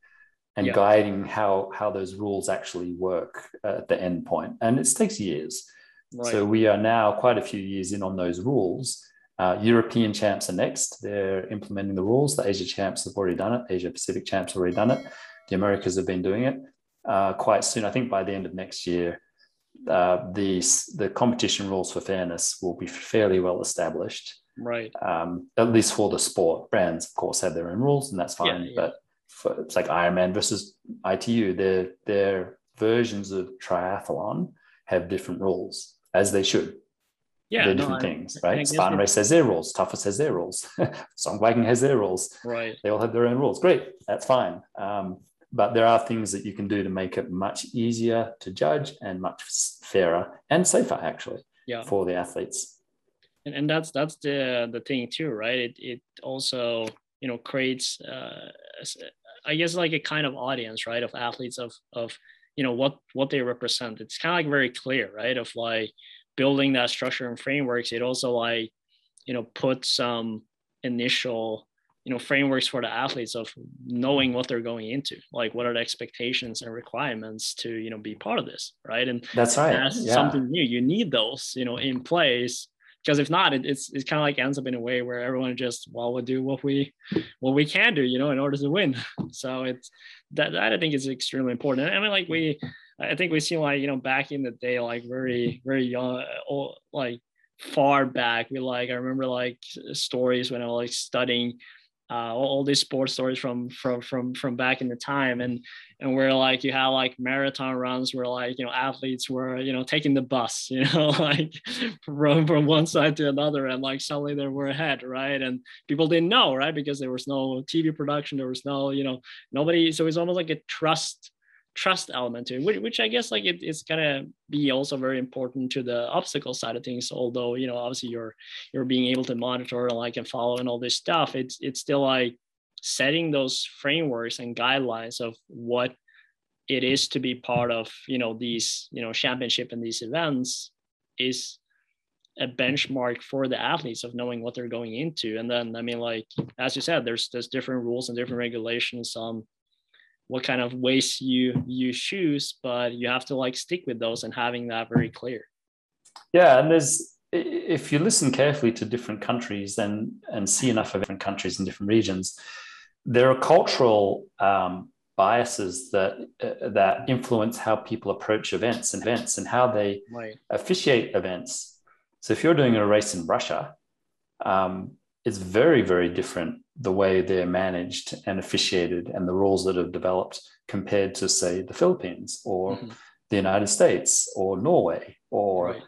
and yeah. guiding how how those rules actually work at the end point. And it takes years. Right. So we are now quite a few years in on those rules. Uh, European champs are next. They're implementing the rules. The Asia champs have already done it. Asia Pacific champs have already done it. The Americas have been doing it uh, quite soon. I think by the end of next year, uh, the the competition rules for fairness will be fairly well established. Right. Um, at least for the sport, brands of course have their own rules, and that's fine. Yeah, yeah. But for, it's like Ironman versus ITU. Their their versions of triathlon have different rules as they should. Yeah, they're different things, right? Spartan Race has their rules. Toughest has their rules. Songwagon has their rules. Right. They all have their own rules. Great, that's fine. Um, but there are things that you can do to make it much easier to judge and much fairer and safer, actually, yeah. for the athletes. And, and that's that's the the thing too, right? It it also you know creates, uh, I guess, like a kind of audience, right, of athletes of of you know what what they represent. It's kind of like very clear right? Of like building that structure and frameworks it also like you know put some initial you know frameworks for the athletes of knowing what they're going into. Like what are the expectations and requirements to you know be part of this right? And that's right. that's yeah. something new. You need those you know in place because if not it, it's it's kind of like ends up in a way where everyone just well will do what we what we can do you know in order to win. So it's that that i think is extremely important. I mean like we i think we see like you know back in the day like very very young or like far back we like i remember like stories when i was like studying uh, all, these sports stories from from from from back in the time. And and where like you had like marathon runs where like you know athletes were you know taking the bus you know like from from one side to another. And like suddenly they were ahead right? And people didn't know right? Because there was no tv production. There was no you know nobody. So it's almost like a trust trust element to it, which I guess like it, it's gonna be also very important to the obstacle side of things. Although you know obviously you're you're being able to monitor and like and follow and all this stuff. It's it's still like setting those frameworks and guidelines of what it is to be part of you know these you know championship and these events is a benchmark for the athletes of knowing what they're going into and then i mean like as you said there's there's different rules and different regulations on what kind of ways you you choose but you have to like stick with those and having that very clear yeah and there's if you listen carefully to different countries and and see enough of different countries and different regions there are cultural um, biases that uh, that influence how people approach events and events and how they right. officiate events so if you're doing a race in russia um, it's very very different the way they're managed and officiated and the rules that have developed compared to, say, the Philippines or mm-hmm. the United States or Norway or right.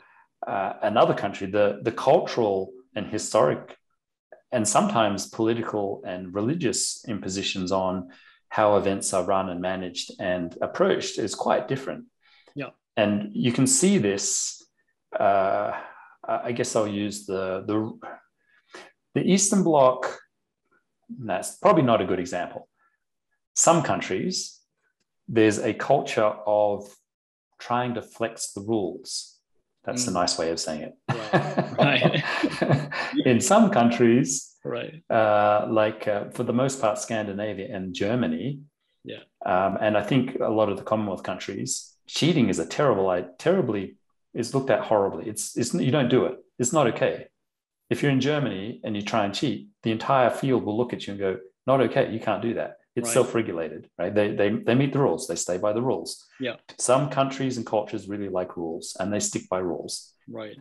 uh, another country. The, the cultural and historic and sometimes political and religious impositions on how events are run and managed and approached is quite different. Yeah. And you can see this. Uh, I guess I'll use the the the Eastern Bloc that's probably not a good example. Some countries, there's a culture of trying to flex the rules. That's mm. a nice way of saying it. Right. right. In some countries, right, uh, like uh, for the most part, Scandinavia and Germany, Yeah. Um, and I think a lot of the Commonwealth countries, cheating is a terrible, like, terribly is looked at horribly. It's, it's you don't do it. It's not okay. If you're in Germany and you try and cheat, the entire field will look at you and go, "Not okay. You can't do that." It's right. self-regulated, right? They, they they meet the rules. They stay by the rules. Yeah. Some countries and cultures really like rules, and they stick by rules. Right.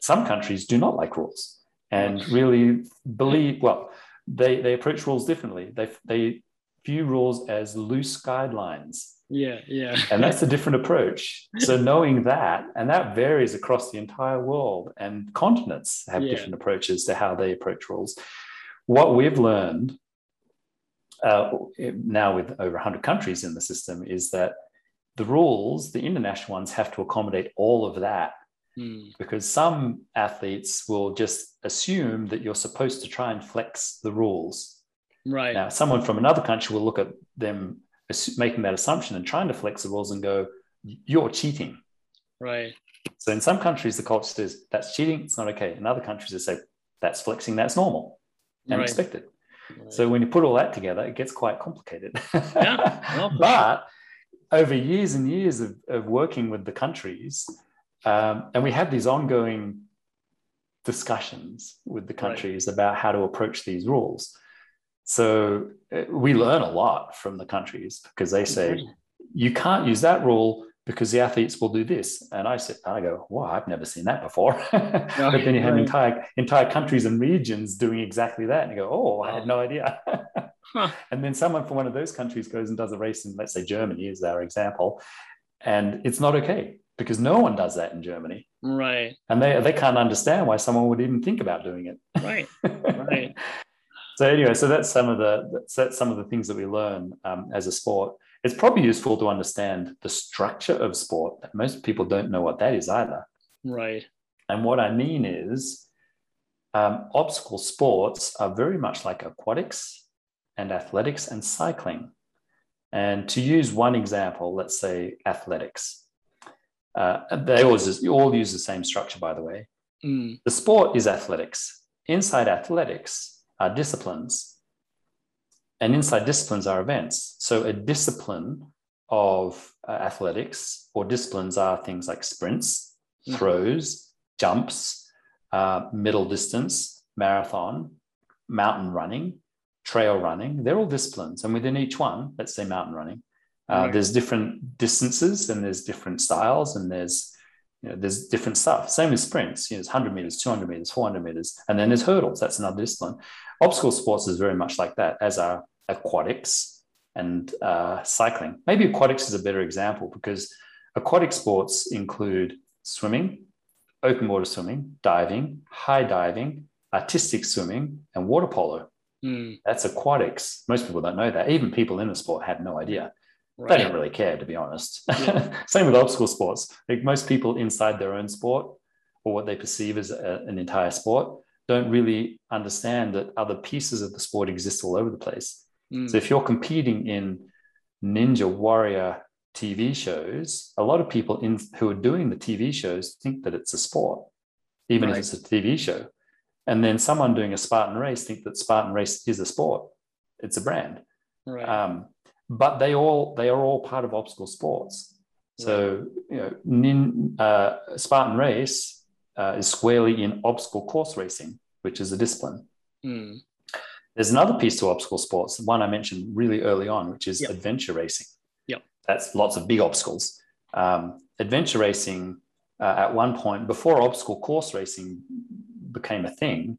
Some countries do not like rules and really believe. Well, they they approach rules differently. They they view rules as loose guidelines. Yeah, yeah. and that's a different approach. So knowing that, and that varies across the entire world, and continents have yeah. different approaches to how they approach rules. What we've learned uh, now with over 100 countries in the system is that the rules, the international ones, have to accommodate all of that. Mm. Because some athletes will just assume that you're supposed to try and flex the rules. Right. Now, someone from another country will look at them making that assumption and trying to flex the rules and go, you're cheating. Right. So in some countries, the culture says that's cheating, it's not okay. In other countries, they say that's flexing, that's normal and right. expected. Right. So when you put all that together, it gets quite complicated. Yeah. But over years and years of, of working with the countries, um, and we have these ongoing discussions with the countries right. about how to approach these rules. So uh, we learn a lot from the countries because they say you can't use that rule because the athletes will do this. And I said, I go, wow, I've never seen that before. but then you have entire entire countries and regions doing exactly that. And you go, oh, I had no idea. huh. And then someone from one of those countries goes and does a race in, let's say Germany is our example. And it's not okay because no one does that in Germany. Right. And they, they can't understand why someone would even think about doing it. Right. Right. So anyway, so that's some of the that's some of the things that we learn um, as a sport. It's probably useful to understand the structure of sport. Most people don't know what that is either. Right. And what I mean is, um, obstacle sports are very much like aquatics and athletics and cycling. And to use one example, let's say athletics. Uh, they always all use the same structure, by the way. Mm. The sport is athletics. Inside athletics are disciplines, and inside disciplines are events. So a discipline of uh, athletics or disciplines are things like sprints, mm. throws, jumps, uh, middle distance, marathon, mountain running, trail running. They're all disciplines, and within each one, let's say mountain running, uh, right. There's different distances and there's different styles and there's you know, there's different stuff. Same as sprints. You know, there's 100 meters, 200 meters, 400 meters, and then there's hurdles. That's another discipline. Obstacle sports is very much like that, as are aquatics and uh, cycling. Maybe aquatics is a better example because aquatic sports include swimming, open water swimming, diving, high diving, artistic swimming, and water polo. Mm. That's aquatics. Most people don't know that. Even people in the sport have no idea. Right. They don't really care, to be honest. Yeah. Same with obstacle sports. Like most people inside their own sport or what they perceive as a, an entire sport don't really understand that other pieces of the sport exist all over the place. Mm. So if you're competing in ninja warrior TV shows, a lot of people in who are doing the TV shows think that it's a sport, even right. if it's a TV show. And then someone doing a Spartan race think that Spartan race is a sport. It's a brand. Right. Um, but they all they are all part of obstacle sports. So you know, nin, uh, Spartan race uh, is squarely in obstacle course racing, which is a discipline. Mm. There's another piece to obstacle sports, one I mentioned really early on, which is yep. adventure racing. Yep. That's lots of big obstacles. Um, adventure racing, uh, at one point, before obstacle course racing became a thing,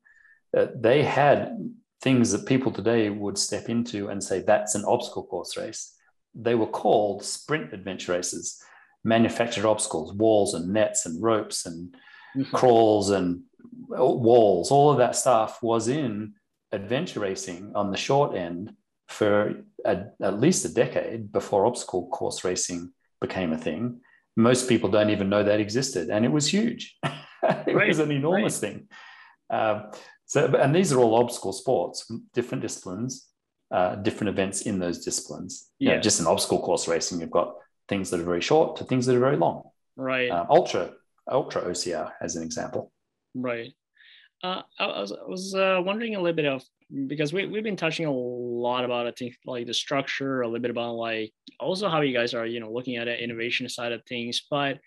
uh, they had things that people today would step into and say that's an obstacle course race. They were called sprint adventure races, manufactured obstacles, walls and nets and ropes and mm-hmm. crawls and walls, all of that stuff was in adventure racing on the short end for a, at least a decade before obstacle course racing became a thing. Most people don't even know that existed, and it was huge. it right. was an enormous right. thing. Uh, so, and these are all obstacle sports, different disciplines, uh, different events in those disciplines. Yeah. You know, just in obstacle course racing, you've got things that are very short to things that are very long. Right. Uh, ultra, ultra OCR as an example. Right. Uh, I was, I was uh, wondering a little bit of because we, we've been touching a lot about I think like the structure, a little bit about like also how you guys are, you know, looking at the innovation side of things. But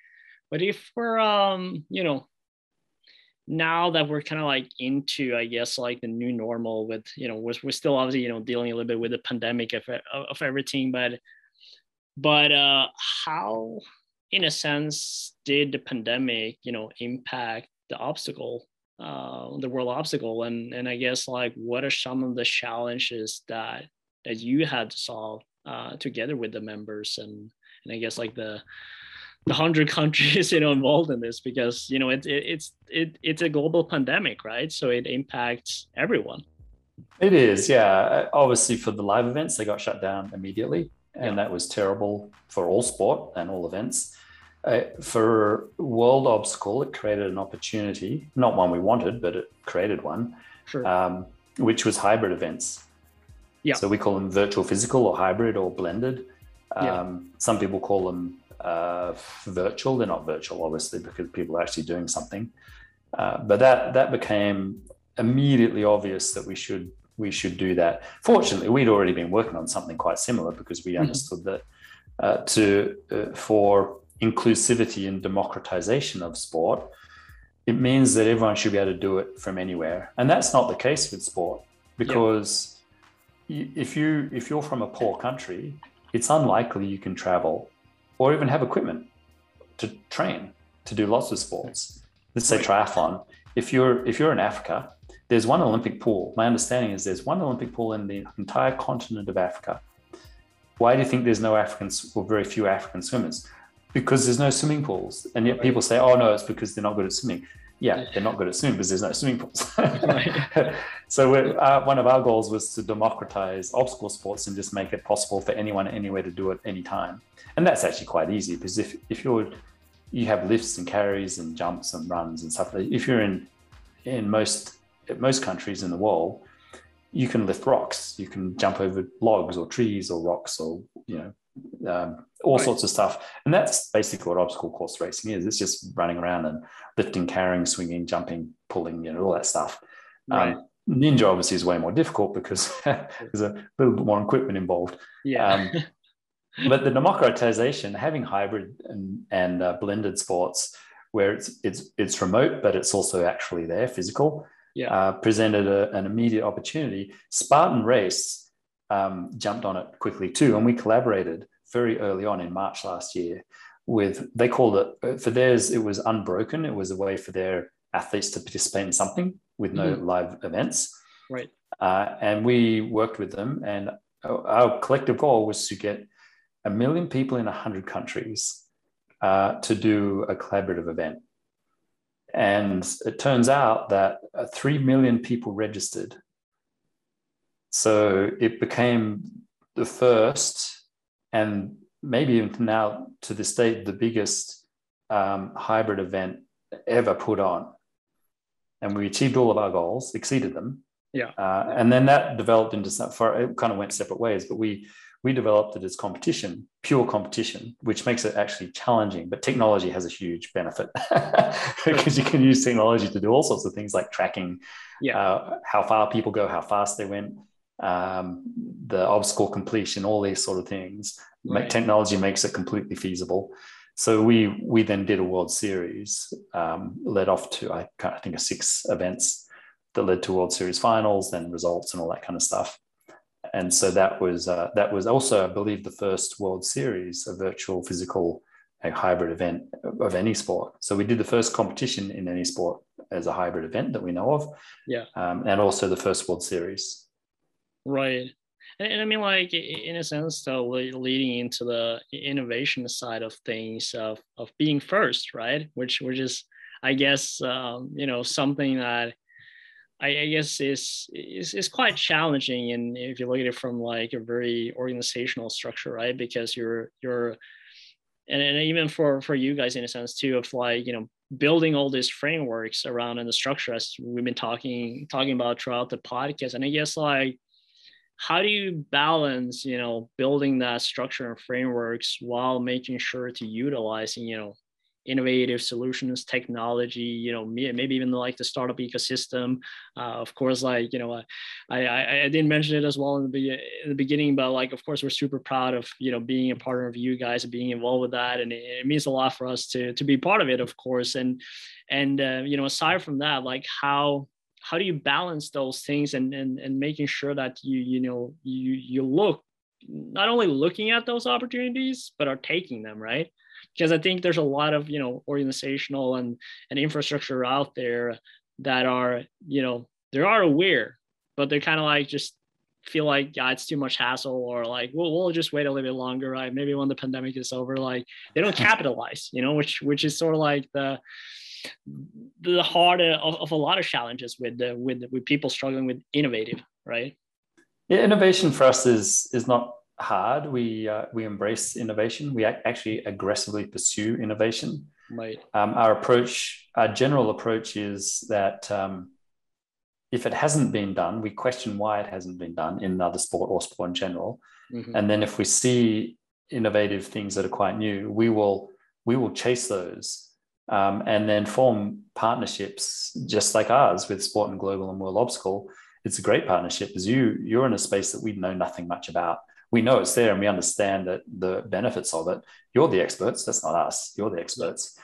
but if we're um, you know, now that we're kind of like into, I guess, like the new normal with, you know, we're, we're still obviously, you know, dealing a little bit with the pandemic of, of everything, but but uh how in a sense did the pandemic, you know, impact the obstacle uh, the world obstacle? And and i guess like what are some of the challenges that that you had to solve uh, together with the members and and i guess like the the hundred countries you know involved in this because you know it, it, it's it, it's a global pandemic right so it impacts everyone it is yeah obviously for the live events they got shut down immediately and yeah. that was terrible for all sport and all events uh, for World Obstacle, it created an opportunity, not one we wanted, but it created one, sure. um, which was hybrid events. Yeah. So we call them virtual physical or hybrid or blended. Um, yeah. Some people call them uh, virtual. They're not virtual, obviously, because people are actually doing something. Uh, but that that became immediately obvious that we should we should do that. Fortunately, we'd already been working on something quite similar because we mm-hmm. understood that uh, to uh, for inclusivity and democratization of sport, it means that everyone should be able to do it from anywhere. And that's not the case with sport because yep. if you if you're from a poor country, it's unlikely you can travel or even have equipment to train to do lots of sports. Let's say triathlon. If you're if you're in Africa, there's one Olympic pool. My understanding is there's one Olympic pool in the entire continent of Africa. Why do you think there's no Africans or very few African swimmers? because there's no swimming pools. And yet people say, oh, no, it's because they're not good at swimming. Yeah, they're not good at swimming because there's no swimming pools. so uh, one of our goals was to democratize obstacle sports and just make it possible for anyone anywhere to do it anytime. And that's actually quite easy because if, if you're you have lifts and carries and jumps and runs and stuff. If you're in in most most countries in the world, you can lift rocks, you can jump over logs or trees or rocks or you know um, all right. sorts of stuff. And that's basically what obstacle course racing is. It's just running around and lifting, carrying, swinging, jumping, pulling, you know, all that stuff. Um, right. Um, Ninja obviously is way more difficult because there's a little bit more equipment involved. Yeah. Um, but the democratization, having hybrid and, and uh, blended sports where it's it's it's remote, but it's also actually there, physical, yeah. uh, presented a, an immediate opportunity. Spartan Race um, jumped on it quickly too. And we collaborated very early on in March last year with, they called it, uh, for theirs, it was unbroken. It was a way for their athletes to participate in something with no mm-hmm. live events. Right. Uh, and we worked with them. And our collective goal was to get a million people in 100 countries uh, to do a collaborative event. And it turns out that uh, 3 million people registered so it became the first and maybe even now to this day, the biggest um, hybrid event ever put on. And we achieved all of our goals, exceeded them. Yeah. Uh, and then that developed into some, for, it kind of went separate ways, but we, we developed it as competition, pure competition, which makes it actually challenging. But technology has a huge benefit because you can use technology to do all sorts of things like tracking yeah. uh, how far people go, how fast they went, um, the obstacle completion, all these sort of things. Right. Technology makes it completely feasible. So we we then did a World Series, um, led off to I, I think a six events that led to World Series finals, then results and all that kind of stuff. And so that was uh, that was also, I believe, the first World Series, a virtual physical a hybrid event of any sport. So we did the first competition in any sport as a hybrid event that we know of. Yeah. Um, and also the first World Series. Right. And, and, I mean, like in a sense, though, leading into the innovation side of things of of being first, right? Which which is, I guess, um, you know, something that I, I, guess is, is is quite challenging. And if you look at it from like a very organizational structure, right? Because you're you're and, and even for for you guys in a sense too of like you know building all these frameworks around and the structure as we've been talking talking about throughout the podcast and i guess like how do you balance you know building that structure and frameworks while making sure to utilizing you know innovative solutions, technology, you know, maybe even like the startup ecosystem. Uh, of course, like, you know, I, I, I didn't mention it as well in the, in the beginning, but like, of course, we're super proud of, you know, being a partner of you guys and being involved with that. And it, it means a lot for us to, to be part of it, of course. And, and, uh, you know, aside from that, like how, how do you balance those things and, and, and making sure that you, you know, you, you look not only looking at those opportunities, but are taking them, right? because I think there's a lot of you know organizational and and infrastructure out there that are you know they are aware, but they're kind of like just feel like yeah it's too much hassle or like we'll, we'll just wait a little bit longer right maybe when the pandemic is over like they don't capitalize you know which which is sort of like the the heart of, of a lot of challenges with the with with people struggling with innovative right yeah innovation for us is is not hard. We uh, we embrace innovation. We actually aggressively pursue innovation. Right. Um, our approach, our general approach, is that um, if it hasn't been done, we question why it hasn't been done in another sport or sport in general. Mm-hmm. And then if we see innovative things that are quite new, we will we will chase those um, and then form partnerships just like ours with Sport and Global and World Obstacle. It's a great partnership because you you're in a space that we know nothing much about we know it's there and we understand that the benefits of it. You're the experts. That's not us. You're the experts.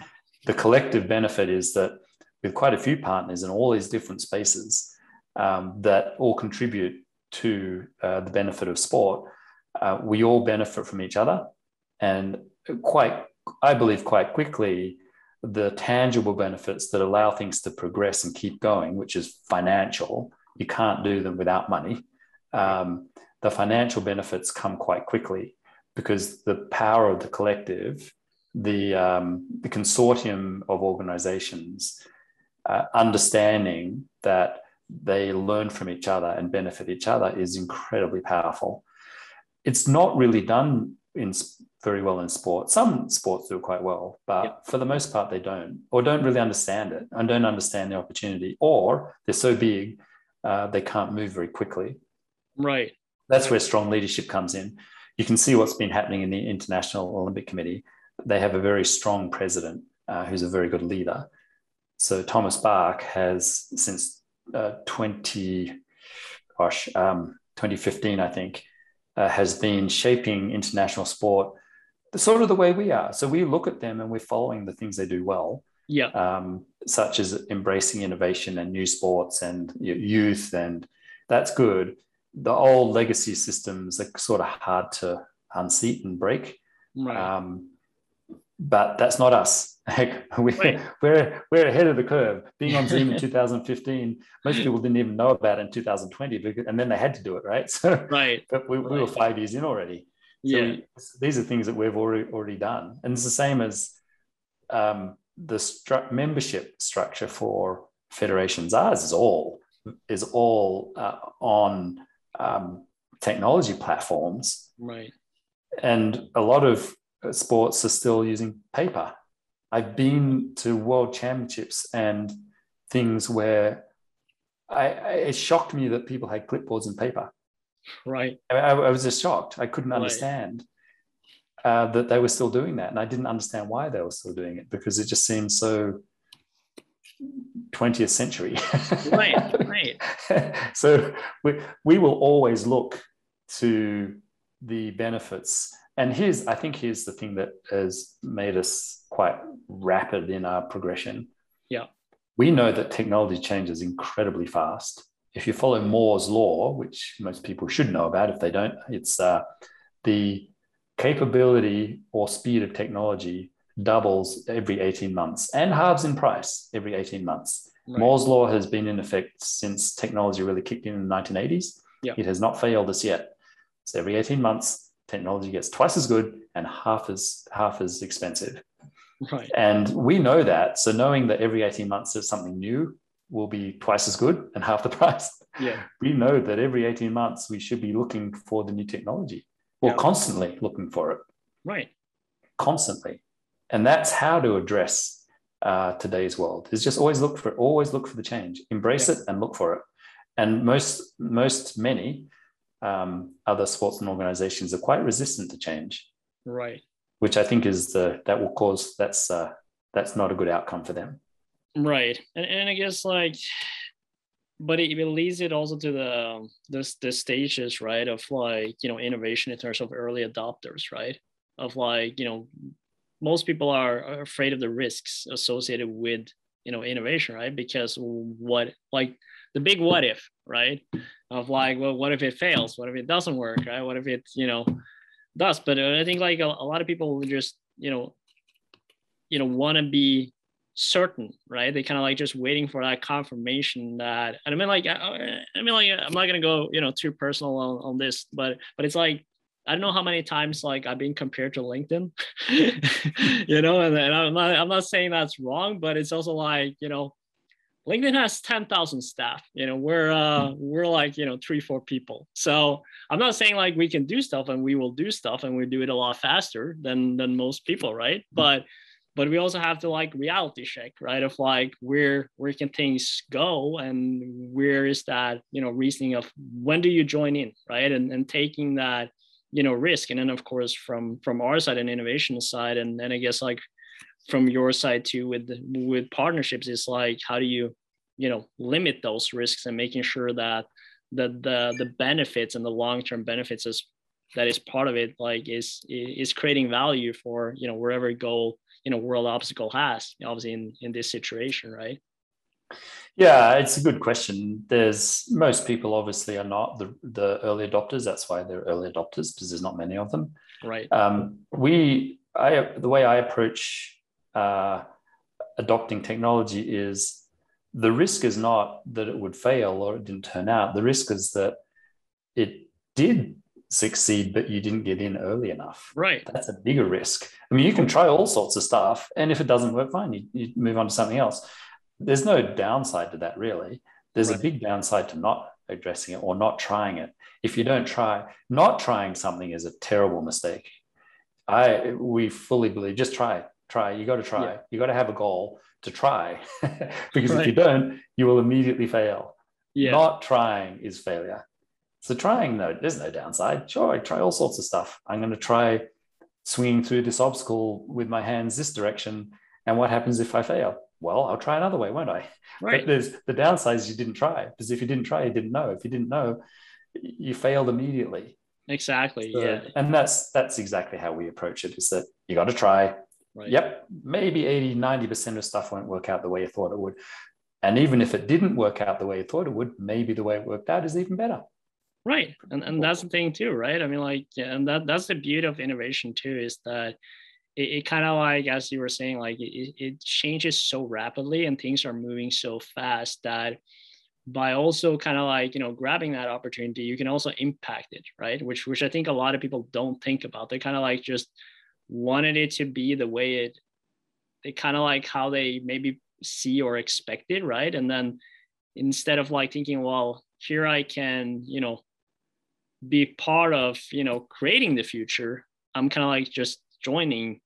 The collective benefit is that with quite a few partners in all these different spaces um, that all contribute to uh, the benefit of sport, uh, we all benefit from each other. And quite, I believe, quite quickly, the tangible benefits that allow things to progress and keep going, which is financial, you can't do them without money. Um, the financial benefits come quite quickly because the power of the collective, the, um, the consortium of organizations, uh, understanding that they learn from each other and benefit each other is incredibly powerful. It's not really done in very well in sport. Some sports do quite well, but yep. for the most part, they don't, or don't really understand it and don't understand the opportunity, or they're so big uh, they can't move very quickly. Right. That's where strong leadership comes in. You can see what's been happening in the International Olympic Committee. They have a very strong president uh, who's a very good leader. So Thomas Bach has since uh, 20, gosh, um, 2015, I think, uh, has been shaping international sport sort of the way we are. So we look at them and we're following the things they do well. Yeah. Um, such as embracing innovation and new sports and youth, and that's good the old legacy systems are sort of hard to unseat and break. Right. Um, but that's not us. we're, right. we're, we're ahead of the curve. Being on Zoom in 2015, most people didn't even know about it in 2020, because, and then they had to do it, right? So, right. But we, right. we were five years in already. So yeah. We, these are things that we've already already done, and it's the same as um, the stru- membership structure for federations. Ours is all is all uh, on um, technology platforms. Right. And a lot of sports are still using paper. I've been to world championships and things where I, I, it shocked me that people had clipboards and paper. Right. I, I was just shocked. I couldn't understand uh, that they were still doing that. And I didn't understand why they were still doing it because it just seemed so 20th century. right, right. so we, we will always look to the benefits. And here's, I think here's the thing that has made us quite rapid in our progression. Yeah. We know that technology changes incredibly fast. If you follow Moore's law, which most people should know about, if they don't, it's uh, the capability or speed of technology doubles every 18 months and halves in price every 18 months. Right. Moore's law has been in effect since technology really kicked in in the 1980s. Yeah. It has not failed us yet. So every 18 months, technology gets twice as good and half as half as expensive. Right. And we know that. So knowing that every 18 months there's something new will be twice as good and half the price. Yeah. We know that every 18 months we should be looking for the new technology or yeah. constantly looking for it. Right. Constantly. And that's how to address uh, today's world is just always look for always look for the change embrace yeah. it and look for it and most most many um, other sports and organizations are quite resistant to change. Right. Which i think is the that will cause that's uh, that's not a good outcome for them. Right, and and I guess like, but it, it leads it also to the the the stages, right, of like you know innovation in terms of early adopters, right, of like you know most people are afraid of the risks associated with you know innovation right? Because what like the big what if right? Of like well what if it fails? What if it doesn't work right? What if it you know does but i think like a, a lot of people just you know you know want to be certain right? They kind of like just waiting for that confirmation that and i mean like I, I mean like i'm not gonna go you know too personal on, on this but but it's like I don't know how many times like I've been compared to LinkedIn, you know, and, and, I'm not I'm not saying that's wrong, but it's also like you know, LinkedIn has ten thousand staff. You know, we're uh we're like you know three four people. So I'm not saying like we can do stuff and we will do stuff and we do it a lot faster than than most people, right? Mm-hmm. But but we also have to like reality check right of like where where can things go and where is that you know reasoning of when do you join in right and and taking that you know risk and then of course from from our side and innovation side and then i guess like from your side too with with partnerships is like how do you you know limit those risks and making sure that the the the benefits and the long term benefits is that is part of it like is is creating value for you know wherever goal you know world obstacle has obviously in in this situation right yeah, it's a good question. There's most people obviously are not the, the early adopters. That's why they're early adopters because there's not many of them. Right. Um, we, I, the way I approach uh, adopting technology is the risk is not that it would fail or it didn't turn out. The risk is that it did succeed, but you didn't get in early enough. Right. That's a bigger risk. I mean, you can try all sorts of stuff, and if it doesn't work, fine, you, you move on to something else there's no downside to that really. There's right. a big downside to not addressing it or not trying it. If you don't try, not trying something is a terrible mistake. I we fully believe just try Try. You got to try. Yeah. You got to have a goal to try. because right. if you don't, you will immediately fail. Yeah. Not trying is failure. So trying, no, there's no downside. Sure, I try all sorts of stuff. I'm going to try swinging through this obstacle with my hands this direction. And what happens if I fail? well, I'll try another way, won't I? Right. But there's the downside is you didn't try because if you didn't try, you didn't know. If you didn't know, you failed immediately. Exactly. So, yeah. And that's that's exactly how we approach it. Is that you got to try. Right. Yep. Maybe 80, 90% of stuff won't work out the way you thought it would. And even if it didn't work out the way you thought it would, maybe the way it worked out is even better. Right. And and that's the thing too, right? I mean, like, and that that's the beauty of innovation too, is that it, it kind of like as you were saying like it, it changes so rapidly and things are moving so fast that by also kind of like you know grabbing that opportunity you can also impact it right which which i think a lot of people don't think about they kind of like just wanted it to be the way it they kind of like how they maybe see or expect it right? And then instead of like thinking well here i can you know be part of you know creating the future i'm kind of like just joining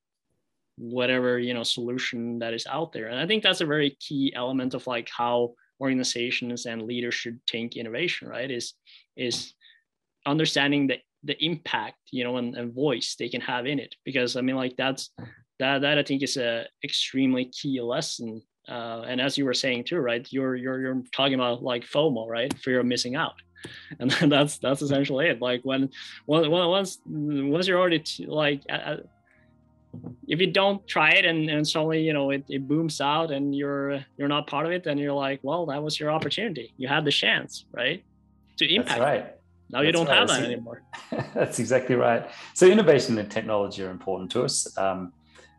whatever you know solution that is out there. And i think that's a very key element of like how organizations and leaders should think innovation right? Is is understanding the the impact you know and, and voice they can have in it. Because i mean like that's that that i think is a extremely key lesson uh, and as you were saying too right you're you're you're talking about like fomo right fear of missing out. And that's that's essentially it. Like when when once once you're already t- like at, if you don't try it and, and suddenly you know it, it booms out and you're you're not part of it then you're like well that was your opportunity. You had the chance right to impact that's right now you don't right. have that anymore that's exactly right so innovation and technology are important to us um,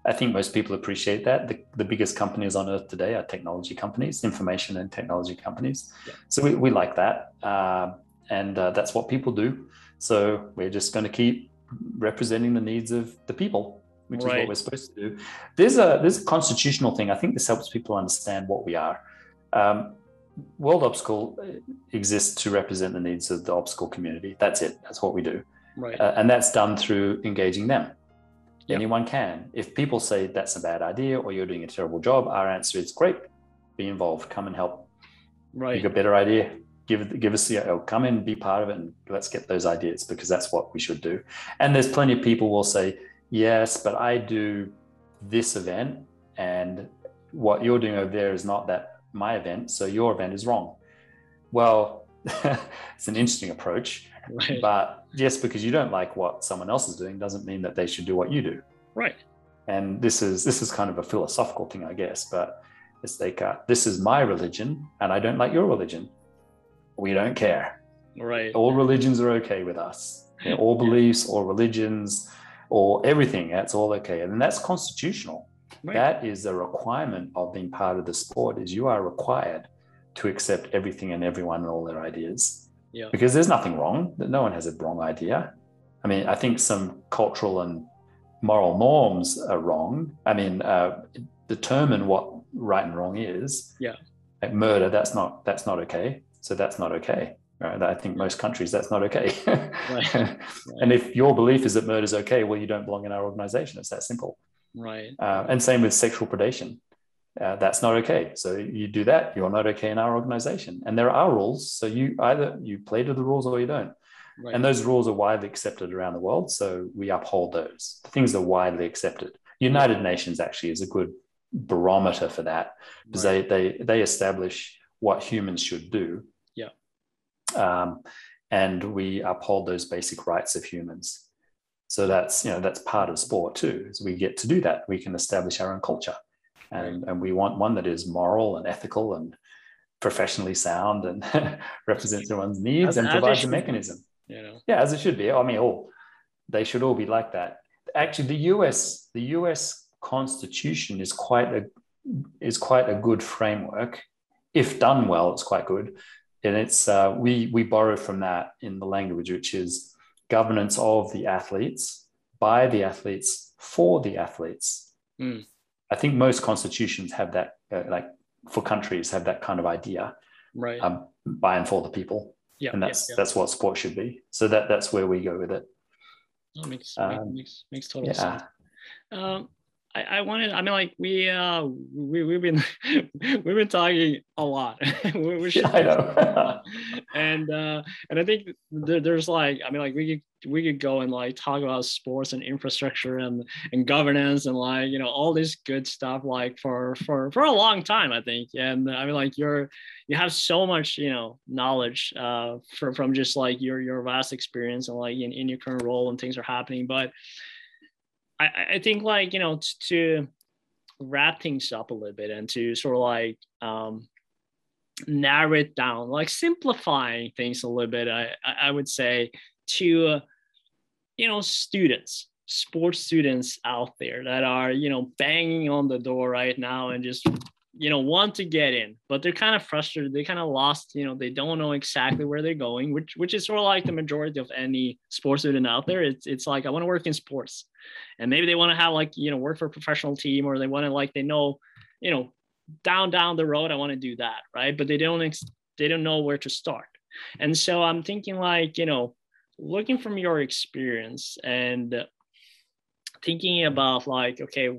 i think most people appreciate that the, the biggest companies on earth today are technology companies information and technology companies yeah. so we, we like that uh, and uh, that's what people do so we're just going to keep representing the needs of the people which right. is what we're supposed to do. There's a there's a constitutional thing. I think this helps people understand what we are. Um, World Obstacle exists to represent the needs of the obstacle community. That's it. That's what we do. Right. Uh, and that's done through engaging them. Yep. Anyone can. If people say that's a bad idea or you're doing a terrible job, our answer is great. Be involved. Come and help. Right. You got a better idea. Give give us the oh, come in, be part of it, and let's get those ideas because that's what we should do. And there's plenty of people will say, yes, but I do this event and what you're doing over there is not that my event, so your event is wrong. Well, it's an interesting approach, right. but just because you don't like what someone else is doing doesn't mean that they should do what you do. Right. And this is this is kind of a philosophical thing, I guess, but it's like uh, this is my religion, and I don't like your religion. We don't care. Right. All religions are okay with us. You know, all beliefs, all religions, or everything. That's all okay, and that's constitutional. Right. That is a requirement of being part of the sport. Is you are required to accept everything and everyone and all their ideas. Yeah. Because there's nothing wrong. No one has a wrong idea. I mean, I think some cultural and moral norms are wrong. I mean, uh, determine what right and wrong is. Yeah. Like murder, that's not that's not okay. So that's not okay. Right? I think most countries that's not okay. right. and if your belief is that murder is okay, well, you don't belong in our organization. It's that simple. Right. Uh, and same with sexual predation. Uh, that's not okay. So you do that, you're not okay in our organization. And there are rules. So you either you play to the rules or you don't. Right. And those rules are widely accepted around the world. So we uphold those. Things are widely accepted. United Nations actually is a good barometer for that because right. they, they they establish what humans should do. Yeah. Um, and we uphold those basic rights of humans. So that's you know that's part of sport too. Is we get to do that. We can establish our own culture, and and we want one that is moral and ethical and professionally sound and represents everyone's needs as, and provides a mechanism. You know. Yeah, as it should be. I mean, all they should all be like that. Actually, the U.S. the U.S. Constitution is quite a is quite a good framework. If done well, it's quite good, and it's uh, we we borrow from that in the language, which is governance of the athletes by the athletes for the athletes. Mm. I think most constitutions have that, uh, like for countries, have that kind of idea, right? Um, by and for the people, yeah, and that's yeah, yeah. that's what sport should be. So that that's where we go with it. That makes um, makes makes total sense. Um, I, I wanted. I mean, like we uh we we've been we've been talking a lot. we, we yeah, I know. and uh and I think there, there's like I mean like we could we could go and like talk about sports and infrastructure and and governance and like you know all this good stuff like for for for a long time I think. And I mean like you're you have so much you know knowledge uh from from just like your your vast experience and like in, in your current role and things are happening, but I, I think like you know to wrap things up a little bit and to sort of like um, narrow it down, like simplifying things a little bit. I I would say to uh, you know students, sports students out there that are you know banging on the door right now and just you know want to get in but they're kind of frustrated. They kind of lost you know they don't know exactly where they're going which which is sort of like the majority of any sports student out there. It's it's like i want to work in sports. And maybe they want to have like you know work for a professional team or they want to like they know you know down down the road i want to do that right? But they don't ex- they don't know where to start. And so i'm thinking like you know looking from your experience and thinking about like okay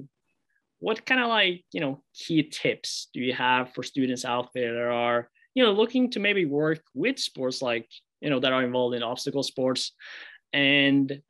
what kind of like you know key tips do you have for students out there that are you know looking to maybe work with sports like you know that are involved in obstacle sports? And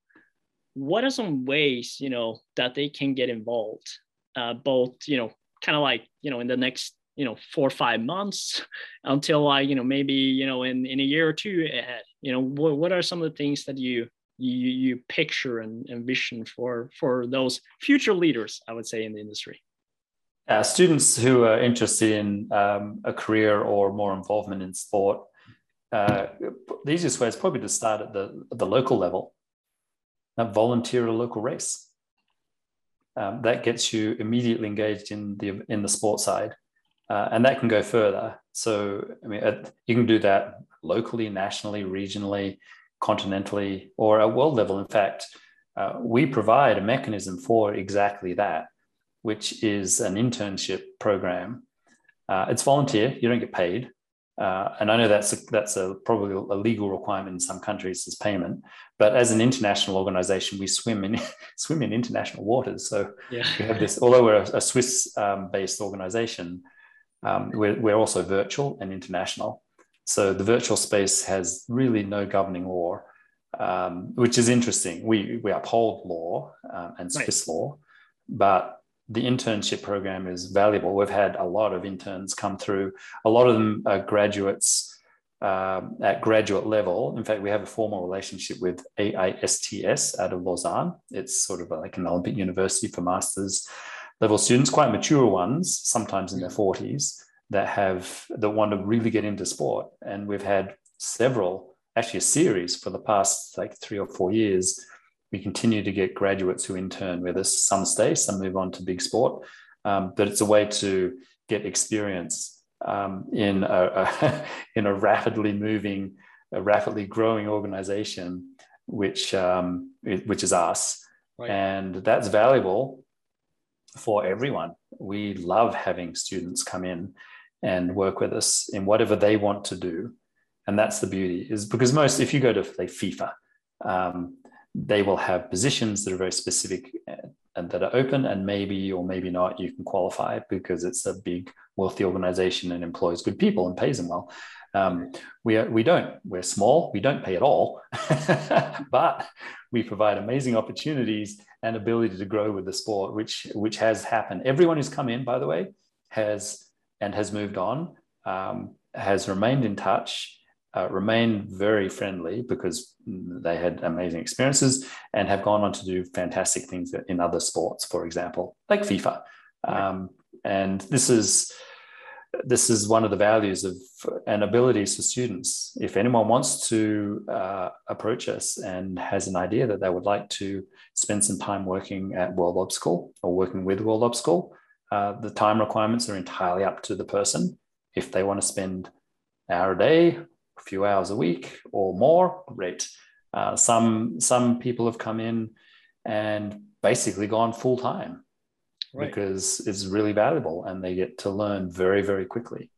what are some ways you know that they can get involved uh, both you know kind of like you know in the next you know four or five months until like you know maybe you know in in a year or two ahead? You know what, what are some of the things that you you, you picture and, and vision for for those future leaders i would say in the industry. Uh, students who are interested in um, a career or more involvement in sport uh, the easiest way is probably to start at the, the local level and volunteer a local race. Um, that gets you immediately engaged in the in the sport side uh, and that can go further. So i mean you can do that locally nationally regionally continentally or at world level. In fact, uh, we provide a mechanism for exactly that, which is an internship program. Uh, it's volunteer; you don't get paid, uh, and I know that's a, that's a probably a legal requirement in some countries as payment. But as an international organization, we swim in swim in international waters. So yeah. we have this. Although we're a, a Swiss-based um, organization, um, we're, we're also virtual and international. So the virtual space has really no governing law, um, which is interesting. We, we uphold law um, and Swiss right. law, but the internship program is valuable. We've had a lot of interns come through. A lot of them are graduates um, at graduate level. In fact, we have a formal relationship with AISTS out of Lausanne. It's sort of like an Olympic university for masters level students, quite mature ones, sometimes in their 40s, that have that want to really get into sport. And we've had several, actually a series for the past like three or four years. We continue to get graduates who intern with us. Some stay, some move on to big sport. Um, but it's a way to get experience um, in a, a in a rapidly moving, a rapidly growing organization, which um, which is us, right. and that's valuable for everyone. We love having students come in and work with us in whatever they want to do, and that's the beauty. Is because most, if you go to FIFA, um, they will have positions that are very specific and that are open and maybe or maybe not you can qualify because it's a big wealthy organization and employs good people and pays them well. Um, we, are, we don't. We're small. We don't pay at all. But we provide amazing opportunities and ability to grow with the sport which which has happened. Everyone who's come in by the way has and has moved on um, has remained in touch uh, remain very friendly because they had amazing experiences and have gone on to do fantastic things in other sports, for example, like FIFA. Um, and this is this is one of the values of and abilities for students. If anyone wants to uh, approach us and has an idea that they would like to spend some time working at World Obstacle or working with World Obstacle, uh, the time requirements are entirely up to the person. If they want to spend an hour a day a few hours a week or more, great. Uh, some some people have come in and basically gone full time right. because it's really valuable and they get to learn very very quickly,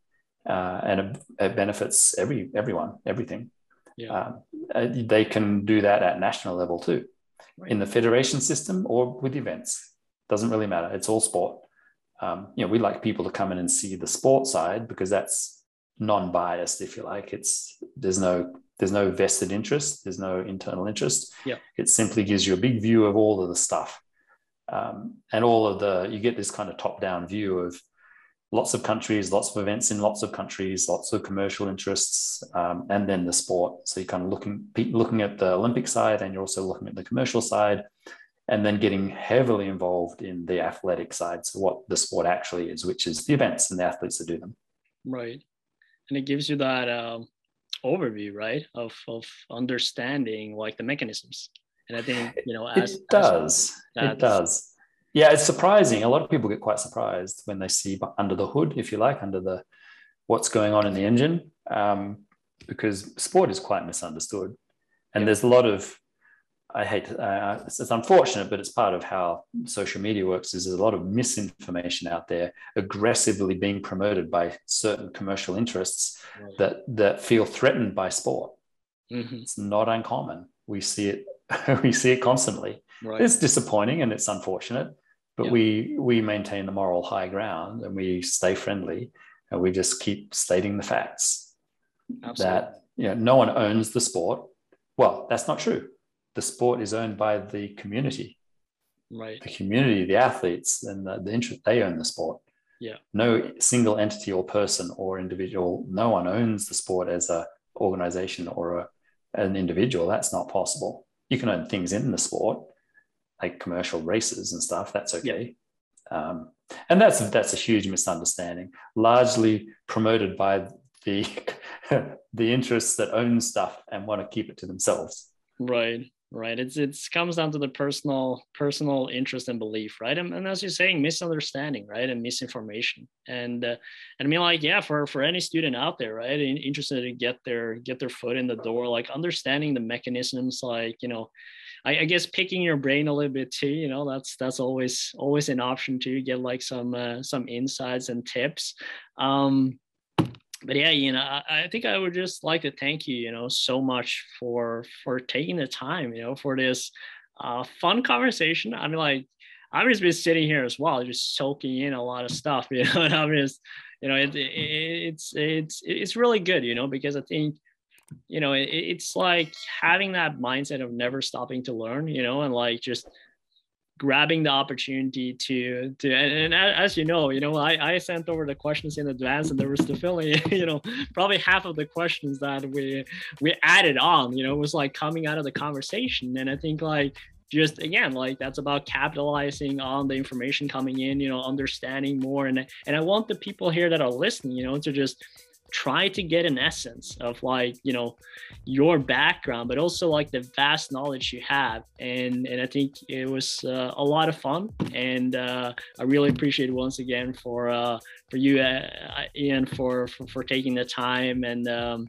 uh, and it, it, benefits every everyone everything. Yeah. Um, uh, they can do that at national level too, right. in the federation system or with events. Doesn't really matter. It's all sport. Um, you know, we like people to come in and see the sport side because that's non-biased if you like. It's there's no there's no vested interest there's no internal interest. Yeah. It simply gives you a big view of all of the stuff. Um, and all of the you get this kind of top down view of lots of countries lots of events in lots of countries lots of commercial interests um, and then the sport. So you're kind of looking looking at the olympic side and you're also looking at the commercial side and then getting heavily involved in the athletic side so what the sport actually is which is the events and the athletes that do them right and it gives you that um, overview, right, of of understanding like the mechanisms. And I think you know, as, it does, as it does. Yeah, it's surprising. A lot of people get quite surprised when they see under the hood, if you like, under the what's going on in the engine, um, because sport is quite misunderstood, and there's a lot of I hate uh, it's, it's, unfortunate, but it's part of how social media works. Is there's a lot of misinformation out there, aggressively being promoted by certain commercial interests right. that that feel threatened by sport. Mm-hmm. It's not uncommon. We see it. we see it constantly. Right. It's disappointing and it's unfortunate, but yeah. we we maintain the moral high ground and we stay friendly and we just keep stating the facts. Absolutely. That you know, no one owns the sport. Well, that's not true the sport is owned by the community. Right. The community, the athletes, and the, the interest, they own the sport. Yeah. No single entity or person or individual, no one owns the sport as a organization or a, an individual. That's not possible. You can own things in the sport, like commercial races and stuff. That's okay. Yeah. Um, and that's that's a huge misunderstanding, largely promoted by the the interests that own stuff and want to keep it to themselves. Right right? It's it's comes down to the personal personal interest and belief right? And, and as you're saying misunderstanding right? And misinformation. And uh, and i mean like yeah for for any student out there right interested to get their get their foot in the door like understanding the mechanisms like you know I, I guess picking your brain a little bit too you know that's that's always always an option to get like some uh, some insights and tips. Um but yeah, you know, I, I, think I would just like to thank you, you know, so much for for taking the time, you know, for this uh, fun conversation. I mean, like I've just been sitting here as well, just soaking in a lot of stuff, you know, and I'm just, you know, it, it, it's it's it's really good, you know, because I think, you know, it, it's like having that mindset of never stopping to learn, you know, and like just grabbing the opportunity to to and, and, as you know you know I, I sent over the questions in advance and there was definitely you know probably half of the questions that we we added on you know was like coming out of the conversation. And i think like just again like that's about capitalizing on the information coming in you know understanding more. And and i want the people here that are listening you know to just try to get an essence of like you know your background but also like the vast knowledge you have. And and i think it was uh, a lot of fun. And uh, i really appreciate once again for uh, for you uh, ian for, for, for taking the time. And um,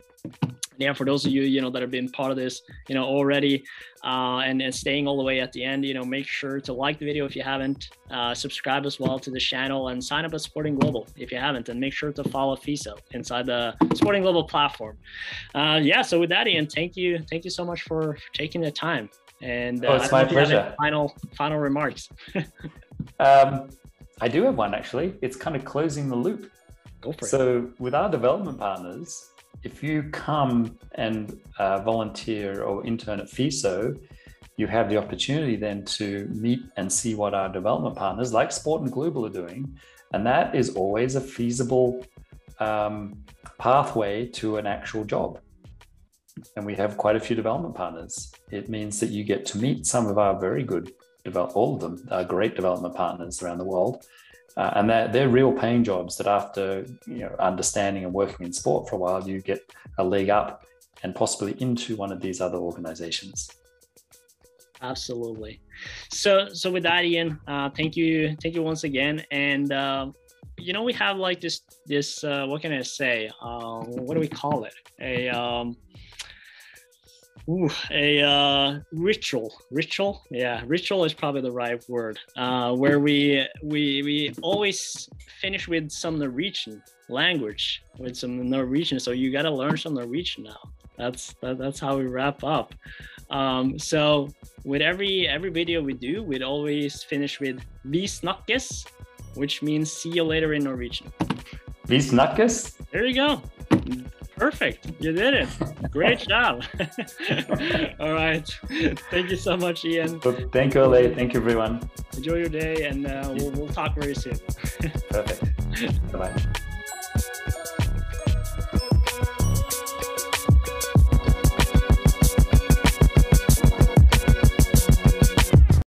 yeah, for those of you, you know, that have been part of this, you know, already uh, and, and staying all the way at the end, you know, make sure to like the video if you haven't, uh, subscribe as well to the channel and sign up at Sporting Global if you haven't, and make sure to follow FISO inside the Sporting Global platform. Uh, yeah, so with that, Ian, thank you. Thank you so much for, taking the time. And oh, it's my pleasure. Final, final remarks. um, I do have one actually. It's kind of closing the loop. Go for it. So with our development partners, if you come and uh, volunteer or intern at FISO, you have the opportunity then to meet and see what our development partners like Sporting Global are doing. And that is always a feasible um, pathway to an actual job. And we have quite a few development partners. It means that you get to meet some of our very good, develop, all of them are great development partners around the world. Uh, and they're, they're real paying jobs that after you know understanding and working in sport for a while you get a leg up and possibly into one of these other organizations. Absolutely. So so with that ian uh, thank you thank you once again. And uh, you know we have like this this uh, what can i say? Uh, what do we call it? A um, Ooh, a uh, ritual. Ritual? Yeah ritual is probably the right word. Uh, where we we we always finish with some norwegian language with some norwegian so you got to learn some norwegian now. That's that, that's how we wrap up. Um, so with every every video we do we'd always finish with vi snakkes which means see you later in norwegian. Vi snakkes? There you go Perfect. You did it. Great job. All right. Thank you so much, Ian. Thank you, Ole. Thank you, everyone. Enjoy your day, and uh, we'll, we'll talk very soon. Perfect. Bye bye.